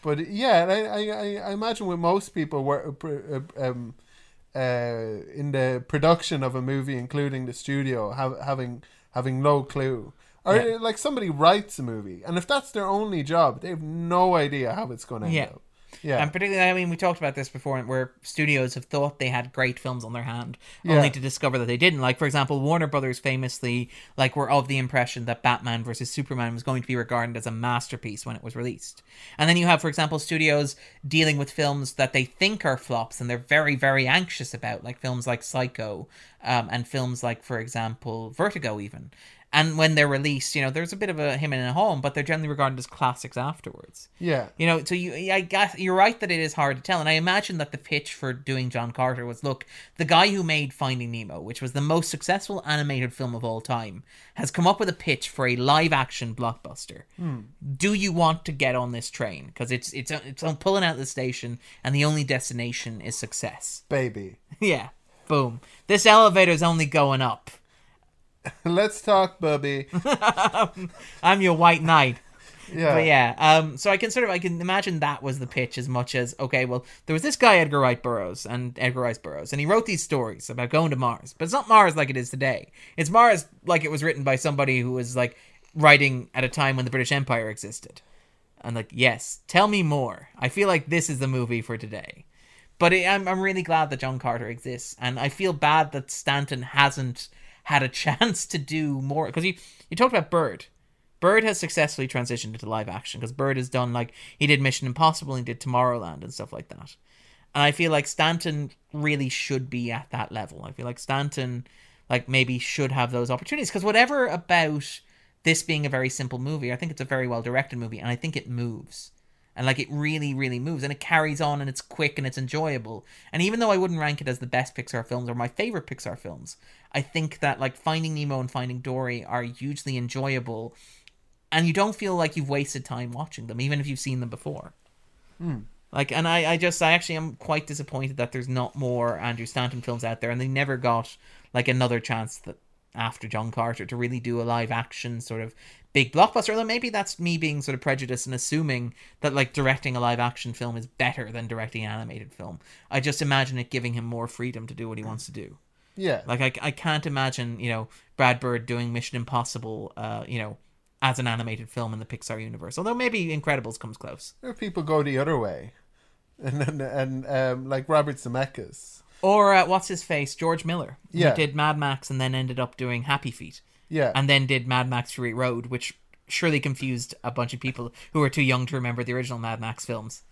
But yeah I, I, I- imagine with most people were uh, um, uh, in the production of a movie, including the studio, have, having having no clue, or Yeah. like somebody writes a movie, and if that's their only job, they have no idea how it's going to end Yeah. up. Yeah, and particularly, I mean, we talked about this before, where studios have thought they had great films on their hand, Yeah. only to discover that they didn't. Like, for example, Warner Brothers famously, like, were of the impression that Batman versus Superman was going to be regarded as a masterpiece when it was released. And then you have, for example, studios dealing with films that they think are flops and they're very, very anxious about, like films like Psycho, um, and films like, for example, Vertigo, even. And when they're released, you know, there's a bit of a him and a home, but they're generally regarded as classics afterwards. yeah, You know, so you, I guess you're right that it is hard to tell, and I imagine that the pitch for doing John Carter was: look, the guy who made Finding Nemo, which was the most successful animated film of all time, has come up with a pitch for a live-action blockbuster. Hmm. Do you want to get on this train? Because it's it's it's on pulling out the station, and the only destination is success. baby. [laughs] yeah, boom. This elevator's only going up. [laughs] Let's talk, Bubby. [laughs] I'm your white knight. Yeah. But yeah, um, so I can sort of I can imagine that was the pitch as much as okay, well, there was this guy Edgar Wright Burroughs and Edgar Rice Burroughs, and he wrote these stories about going to Mars, but it's not Mars like it is today. It's Mars like it was written by somebody who was like writing at a time when the British Empire existed. And like, yes, tell me more. I feel like this is the movie for today. But it, I'm I'm really glad that John Carter exists, and I feel bad that Stanton hasn't had a [laughs] chance to do more because you you talked about Bird. Bird has successfully transitioned into live action because Bird has done like he did Mission Impossible and he did Tomorrowland and stuff like that. And I feel like Stanton really should be at that level. I feel like Stanton like maybe should have those opportunities because whatever about this being a very simple movie, I think it's a very well directed movie and I think it moves. And like it really, really moves and it carries on and it's quick and it's enjoyable. And even though I wouldn't rank it as the best Pixar films or my favorite Pixar films, I think that like Finding Nemo and Finding Dory are hugely enjoyable and you don't feel like you've wasted time watching them, even if you've seen them before. Hmm. Like, and I, I just, I actually am quite disappointed that there's not more Andrew Stanton films out there, and they never got like another chance that after John Carter to really do a live action sort of big blockbuster. Although maybe that's me being sort of prejudiced and assuming that like directing a live action film is better than directing an animated film. I just imagine it giving him more freedom to do what he wants to do. Yeah. Like I, I can't imagine you know Brad Bird doing Mission Impossible, uh, you know, as an animated film in the Pixar universe. Although maybe Incredibles comes close. Or people go the other way. And then, and um, like Robert Zemeckis. Or uh, what's his face, George Miller, Yeah. who did Mad Max and then ended up doing Happy Feet, Yeah. and then did Mad Max Fury Road, which surely confused a bunch of people who were too young to remember the original Mad Max films.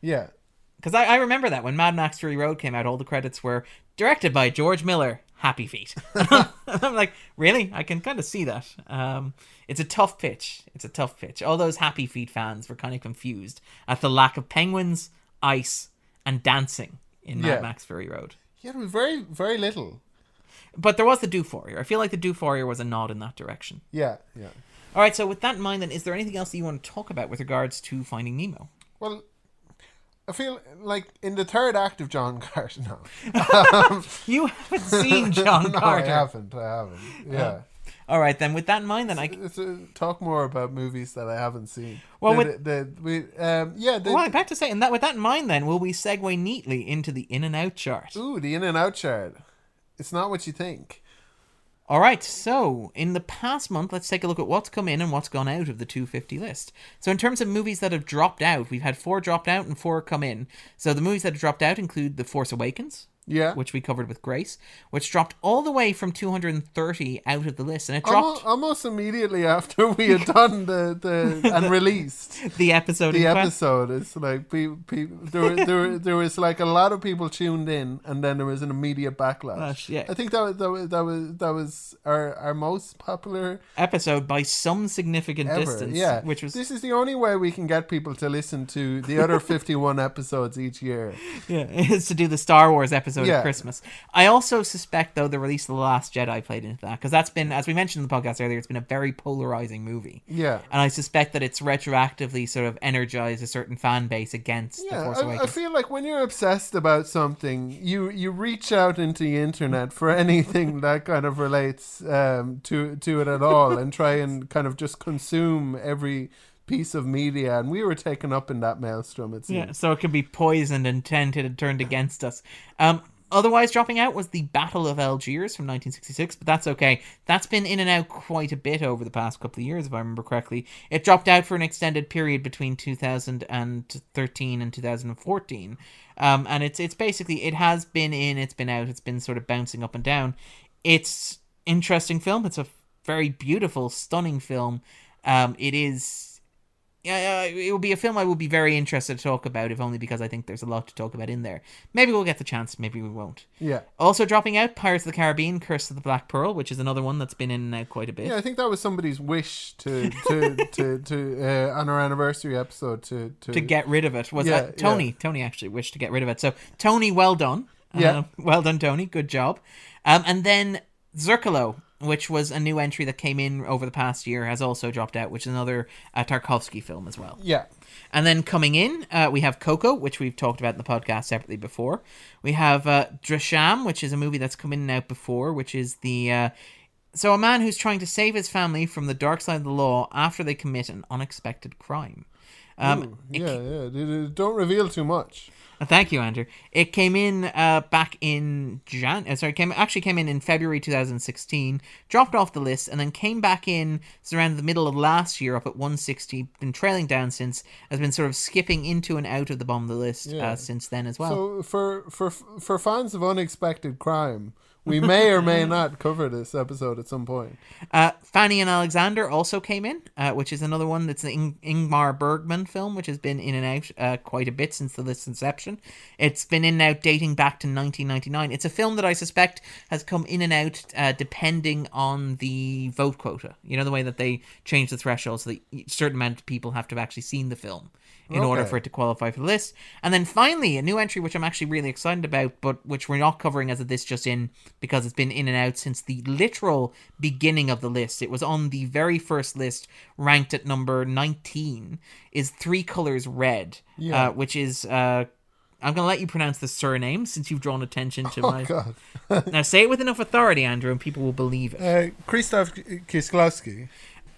yeah. Because I, I remember that when Mad Max Fury Road came out, all the credits were directed by George Miller, Happy Feet. [laughs] I'm like, really? I can kind of see that. Um, it's a tough pitch. It's a tough pitch. All those Happy Feet fans were kind of confused at the lack of penguins, ice, and dancing in Mad Yeah. Max Fury Road. Yeah, it was very, very little. But there was the Warrior. I feel like the Warrior was a nod in that direction. Yeah, yeah. All right, so with that in mind, then, is there anything else that you want to talk about with regards to Finding Nemo? Well, I feel like in the third act of John [laughs] Carter. No, [laughs] You haven't seen [laughs] John no, I haven't. I haven't. Yeah. All right, then, with that in mind, then I. It's, uh, talk more about movies that I haven't seen. Well, the, with- the, the, we, um, yeah, the, Well, I'm back to saying that. With that in mind, then, will we segue neatly into the in and out chart? ooh, the in and out chart. It's not what you think. All right, so in the past month, let's take a look at what's come in and what's gone out of the 250 list. So, in terms of movies that have dropped out, we've had four dropped out and four come in. So, the movies that have dropped out include The Force Awakens, Yeah. which we covered with Grace, which dropped all the way from 230 out of the list, and it Almost, dropped almost immediately after we had [laughs] done the, the and released [laughs] the episode. the episode. It's like pe- pe- there, there, there was like a lot of people tuned in, and then there was an immediate backlash. Backlash, yeah. I think that was that was that was, that was our, our most popular episode by some significant ever. distance. yeah, which was this is the only way we can get people to listen to the other [laughs] fifty-one episodes each year. Yeah, is to do the Star Wars episode Yeah. at Christmas. I also suspect, though, the release of The Last Jedi played into that because that's been, as we mentioned in the podcast earlier, it's been a very polarizing movie. Yeah. And I suspect that it's retroactively sort of energized a certain fan base against The Yeah, Force I, I feel like when you're obsessed about something, you you reach out into the internet for [laughs] anything that kind of relates um, to to it at all, and try and kind of just consume every piece of media. And we were taken up in that maelstrom. It seems. Yeah, so it could be poisoned and tainted and turned against us. Um, otherwise, dropping out was the Battle of Algiers from 1966, but that's okay. That's been in and out quite a bit over the past couple of years, if I remember correctly. It dropped out for an extended period between 2013 and 2014, um, and it's it's basically it has been in, it's been out, it's been sort of bouncing up and down. It's interesting film. It's a very beautiful, stunning film. Um, it is uh, it will be a film I will be very interested to talk about, if only because I think there's a lot to talk about in there. Maybe we'll get the chance, maybe we won't. yeah. Also dropping out, Pirates of the Caribbean: Curse of the Black Pearl, which is another one that's been in and quite a bit. Yeah, I think that was somebody's wish to [laughs] to to, to uh, on our anniversary episode to to, To get rid of it was Yeah, that Tony? Tony actually wished to get rid of it. So Tony, well done. Yeah. Uh, well done, Tony. Good job. Um, and then Zerkalo, which was a new entry that came in over the past year, has also dropped out, which is another uh, Tarkovsky film as well. yeah And then coming in, uh, we have Coco, which we've talked about in the podcast separately before. We have uh, Drishyam, which is a movie that's come in and out before, which is the uh, So, a man who's trying to save his family from the dark side of the law after they commit an unexpected crime. Um, Ooh, yeah, yeah. d- d- Don't reveal too much. Uh, Thank you, Andrew. It came in uh, back in Jan. Uh, sorry, came actually came in in February 2016. Dropped off the list and then came back in around the middle of last year, up at 160. Been trailing down since. Has been sort of skipping into and out of the bottom of the list Yeah. uh, since then as well. So for for for fans of unexpected crime, we may or may not cover this episode at some point. Uh, Fanny and Alexander also came in, uh, which is another one that's an Ing- Ingmar Bergman film, which has been in and out uh, quite a bit since the inception. It's been in and out dating back to 1999. It's a film that I suspect has come in and out uh, depending on the vote quota. You know, the way that they change the threshold so that a certain amount of people have to have actually seen the film in order for it to qualify for the list. And then finally, a new entry which I'm actually really excited about, but which we're not covering as of this just in because it's been in and out since the literal beginning of the list. It was on the very first list, ranked at number 19, is Three Colors Red, Yeah. uh, which is. Uh, I'm going to let you pronounce the surname since you've drawn attention to Oh my. God, [laughs] Now, say it with enough authority, Andrew, and people will believe it. uh, Krzysztof Kieslowski.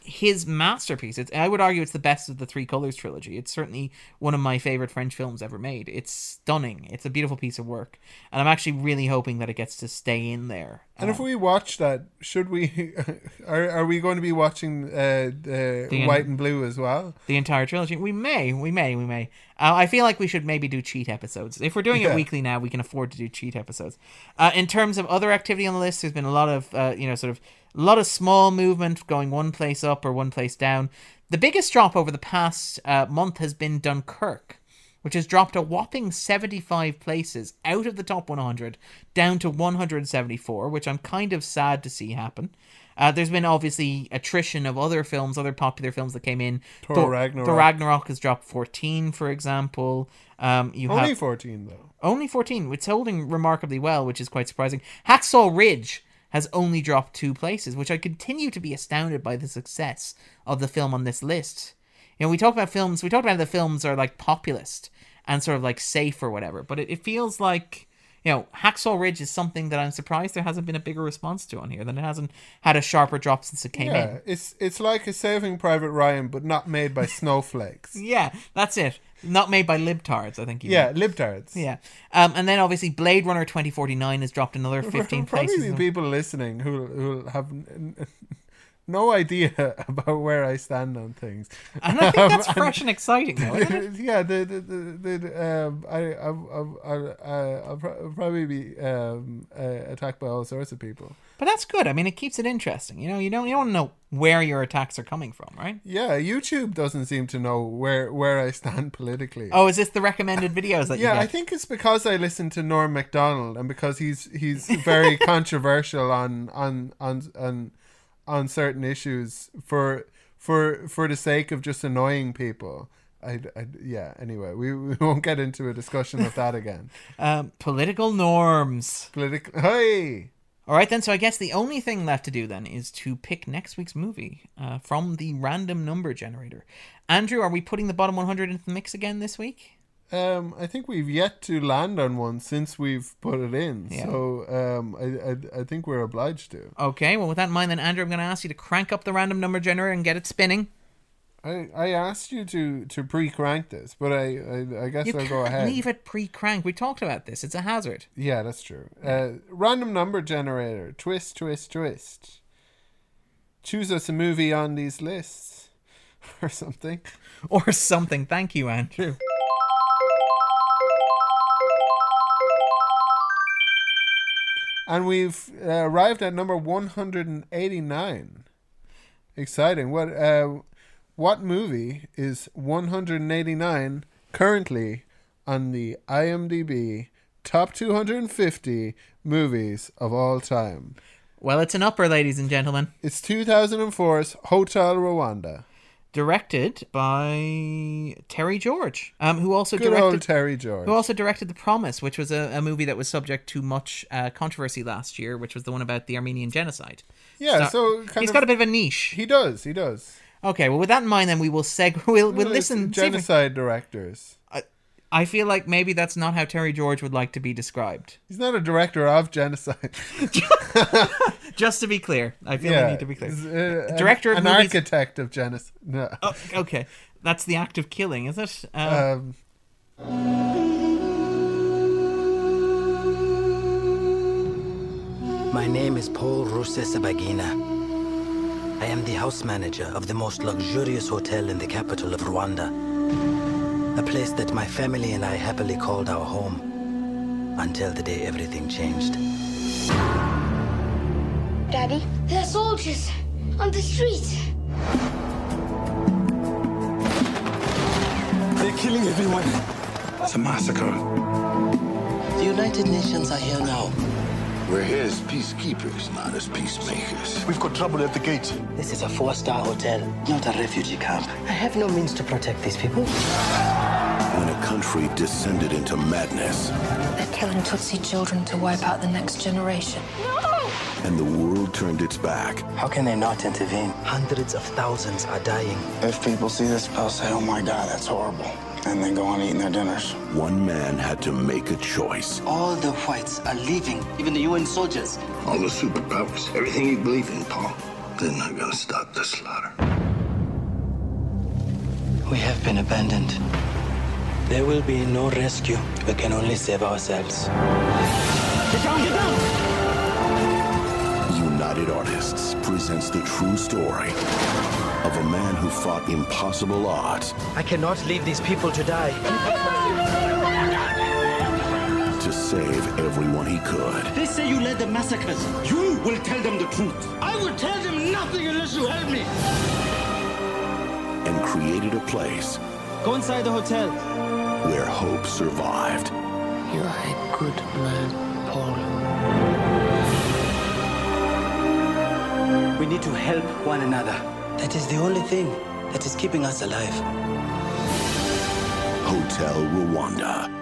His masterpiece. It's, I would argue it's the best of the Three Colors trilogy. It's certainly one of my favorite French films ever made. It's stunning. It's a beautiful piece of work, and I'm actually really hoping that it gets to stay in there. And if Uh, we watch that, should we? [laughs] Are are we going to be watching uh, the The- white and blue as well? the entire trilogy, we may, we may, we may. Uh, I feel like we should maybe do cheat episodes. If we're doing it weekly now, we can afford to do cheat episodes. Uh, in terms of other activity on the list, there's been a lot of, uh, you know, sort of a lot of small movement going one place up or one place down. The biggest drop over the past uh, month has been Dunkirk, which has dropped a whopping 75 places out of the top 100 down to 174, which I'm kind of sad to see happen. Uh, there's been obviously attrition of other films, other popular films that came in. Thor Ragnarok. Thor Ragnarok has dropped 14, for example. Um, you Only have fourteen though. only 14. It's holding remarkably well, which is quite surprising. Hacksaw Ridge has only dropped two places, which I continue to be astounded by the success of the film on this list. You know, we talk about films, we talk about how the films are like populist and sort of like safe or whatever, but it, it feels like, you know, Hacksaw Ridge is something that I'm surprised there hasn't been a bigger response to on here, than it hasn't had a sharper drop since it came in. Yeah, it's it's like a Saving Private Ryan, but not made by [laughs] snowflakes. Yeah, that's it. Not made by libtards, I think you yeah, mean. libtards. Yeah. Um, and then obviously Blade Runner 2049 has dropped another [laughs] 15 Probably places. be people listening who who have no idea [laughs] about where I stand on things. And I think that's Um, fresh and exciting, though. Isn't it? [laughs] yeah, the the the, the um, I I I I I'll pro- probably be um uh, attacked by all sorts of people. But that's good. I mean, it keeps it interesting. You know, you don't you don't know where your attacks are coming from, right? Yeah, YouTube doesn't seem to know where where I stand [laughs] politically. Oh, is this the recommended videos that yeah, I think it's because I listen to Norm Macdonald and because he's he's very controversial on on on on on certain issues for for for the sake of just annoying people. I, I yeah. Anyway, we, [laughs] we won't get into a discussion of that again. [laughs] Um, political norms. Political. Hey. All right, then. So I guess the only thing left to do then is to pick next week's movie uh, from the random number generator. Andrew, are we putting the bottom 100 into the mix again this week? Um, I think we've yet to land on one since we've put it in. Yeah. So um, I, I I think we're obliged to. Okay, well, with that in mind, then, Andrew, I'm going to ask you to crank up the random number generator and get it spinning. I, I asked you to, to pre crank this, but I I, I guess You I'll go ahead. leave it pre-crank. We talked about this. It's a hazard. Yeah, that's true. Uh, random number generator. Twist, twist, twist. Choose us a movie on these lists, [laughs] or something. Or something. Thank you, Andrew. And we've uh, arrived at number one hundred and eighty nine. Exciting. What uh, what movie is one hundred and eighty nine currently on the IMDb top two hundred and fifty movies of all time? Well, it's an upper, ladies and gentlemen. It's 2004's Hotel Rwanda. Directed by Terry George, um, who also Good directed Terry George. who also directed The Promise, which was a, a movie that was subject to much uh, controversy last year, which was the one about the Armenian genocide. yeah, So- so He's of, got a bit of a niche. he does, he does. Okay, well, with that in mind, then we will seg. [laughs] We'll, we'll listen. see if we- Genocide directors. I feel like maybe that's not how Terry George would like to be described. He's not a director of genocide. [laughs] Just to be clear, I feel I need to be clear. Uh, Director of an movies- architect of genocide. No. Oh, okay, that's the act of killing, is it? Uh, Um, My name is Paul Rusesabagina. I am the house manager of the most luxurious hotel in the capital of Rwanda. A place that my family and I happily called our home. Until the day everything changed. Daddy, there are soldiers on the street. They're killing everyone. It's a massacre. The United Nations are here now. We're here as peacekeepers, not as peacemakers. We've got trouble at the gate. This is a four-star hotel, not a refugee camp. I have no means to protect these people. When a country descended into madness They're killing Tutsi children to wipe out the next generation. No! and the world turned its back, How can they not intervene? Hundreds of thousands are dying. If people see this, they'll say, oh my god, that's horrible. And then go on eating their dinners. one man had to make a choice. All the whites are leaving, even the UN soldiers. All the superpowers, everything you believe in, Paul. They're not gonna stop the slaughter. We have been abandoned. There will be no rescue. We can only save ourselves. Get down, get down! United Artists presents the true story of a man who fought impossible odds I cannot leave these people to die. to save everyone he could. They say you led the massacres. You will tell them the truth. I will tell them nothing unless you help me. and created a place Go inside the hotel. where hope survived. You are a good man, Paul. We need to help one another. That is the only thing that is keeping us alive. Hotel Rwanda.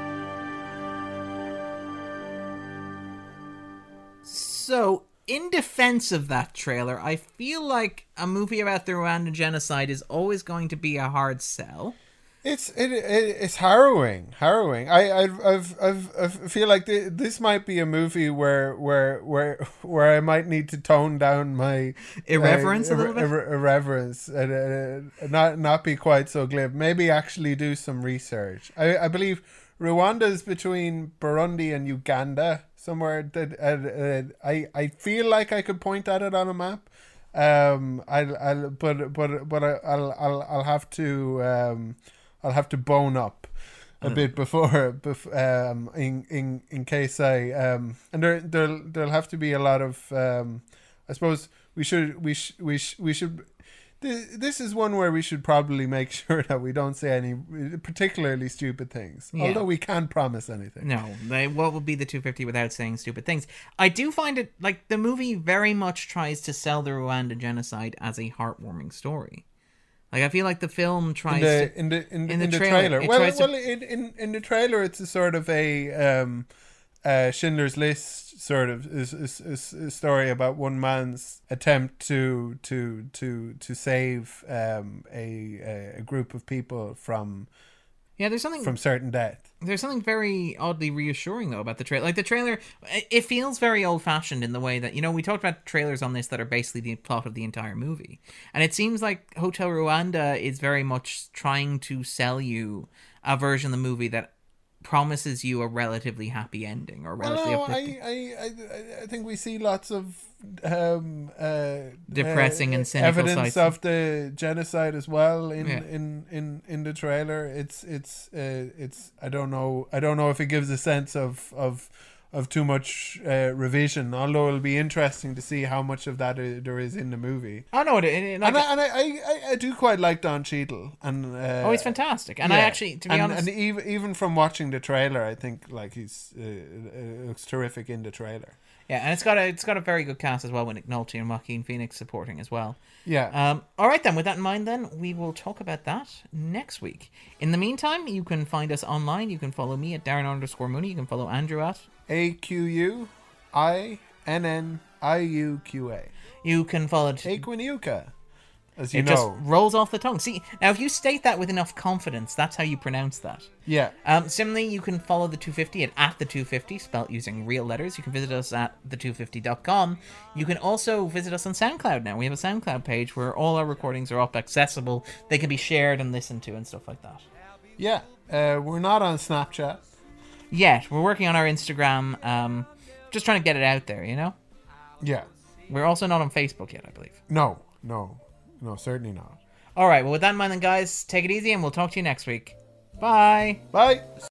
So, in defense of that trailer, I feel like a movie about the Rwandan genocide is always going to be a hard sell. It's it, it it's harrowing, harrowing. I I've I've, I've I feel like th- this might be a movie where where where where I might need to tone down my Irreverence a uh, little bit? irre- irreverence and uh, not not be quite so glib. Maybe actually do some research. I I believe Rwanda is between Burundi and Uganda somewhere. That uh, uh, I I feel like I could point at it on a map. Um, I'll, I'll, but, but, but I- I'll, I'll, I'll have to, um, I'll have to bone up a bit before, [laughs] bef- um, in, in, in case I, um, and there, there, there'll have to be a lot of, um, I suppose we should, we, sh- we, sh- we should, th- this is one where we should probably make [laughs] sure that we don't say any particularly stupid things, Yeah. although we can't promise anything. No, they, what would be the 250 without saying stupid things? I do find it like the movie very much tries to sell the Rwanda genocide as a heartwarming story. Like I feel like the film in tries the to in the in, in the in the trailer, trailer. it Well, tries to- well, in, in in the trailer, it's a sort of a um, uh, Schindler's List sort of is, is, is a story about one man's attempt to to to to save um, a a group of people from yeah. There's something from certain death. there's something very oddly reassuring though about the trailer. Like the trailer, it- feels very old fashioned in the way that you know we talked about trailers on this that are basically the plot of the entire movie, and it seems like Hotel Rwanda is very much trying to sell you a version of the movie that promises you a relatively happy ending or relatively well, No, uplifting. I, I, I, I think we see lots of um, uh, Depressing uh, and cynical evidence sides. of the genocide as well in, Yeah. in, in, in the trailer. It's it's uh, it's I don't know I don't know if it gives a sense of of of too much uh, revision. Although it'll be interesting to see how much of that there is in the movie. I know it, it, like, and I, and I, I, I- do quite like Don Cheadle, and uh, oh, he's fantastic, and I actually, to be and, honest, and even even from watching the trailer, I think like he's uh, uh, looks terrific in the trailer. yeah, and it's got a it's got a very good cast as well with Nick Nolte and Joaquin Phoenix supporting as well. Yeah. Um, all right, then. With that in mind, then we will talk about that next week. In the meantime, you can find us online. You can follow me at Darren underscore Mooney. You can follow Andrew at. A Q U I N N I U Q A. You can follow. T- Aquanuka. as you it know. just rolls off the tongue. See, now if you state that with enough confidence, that's how you pronounce that. Yeah. Um, similarly, you can follow the 250 at, at the 250, spelled using real letters. You can visit us at the250.com. You can also visit us on SoundCloud now. We have a SoundCloud page where all our recordings are up accessible. They can be shared and listened to and stuff like that. Yeah. Uh, we're not on Snapchat. Yet, we're working on our Instagram. Um, just trying to get it out there, you know? Yeah. We're also not on Facebook yet, I believe. No, no, no, certainly not. All right, well, with that in mind, then, guys, take it easy and we'll talk to you next week. Bye. Bye.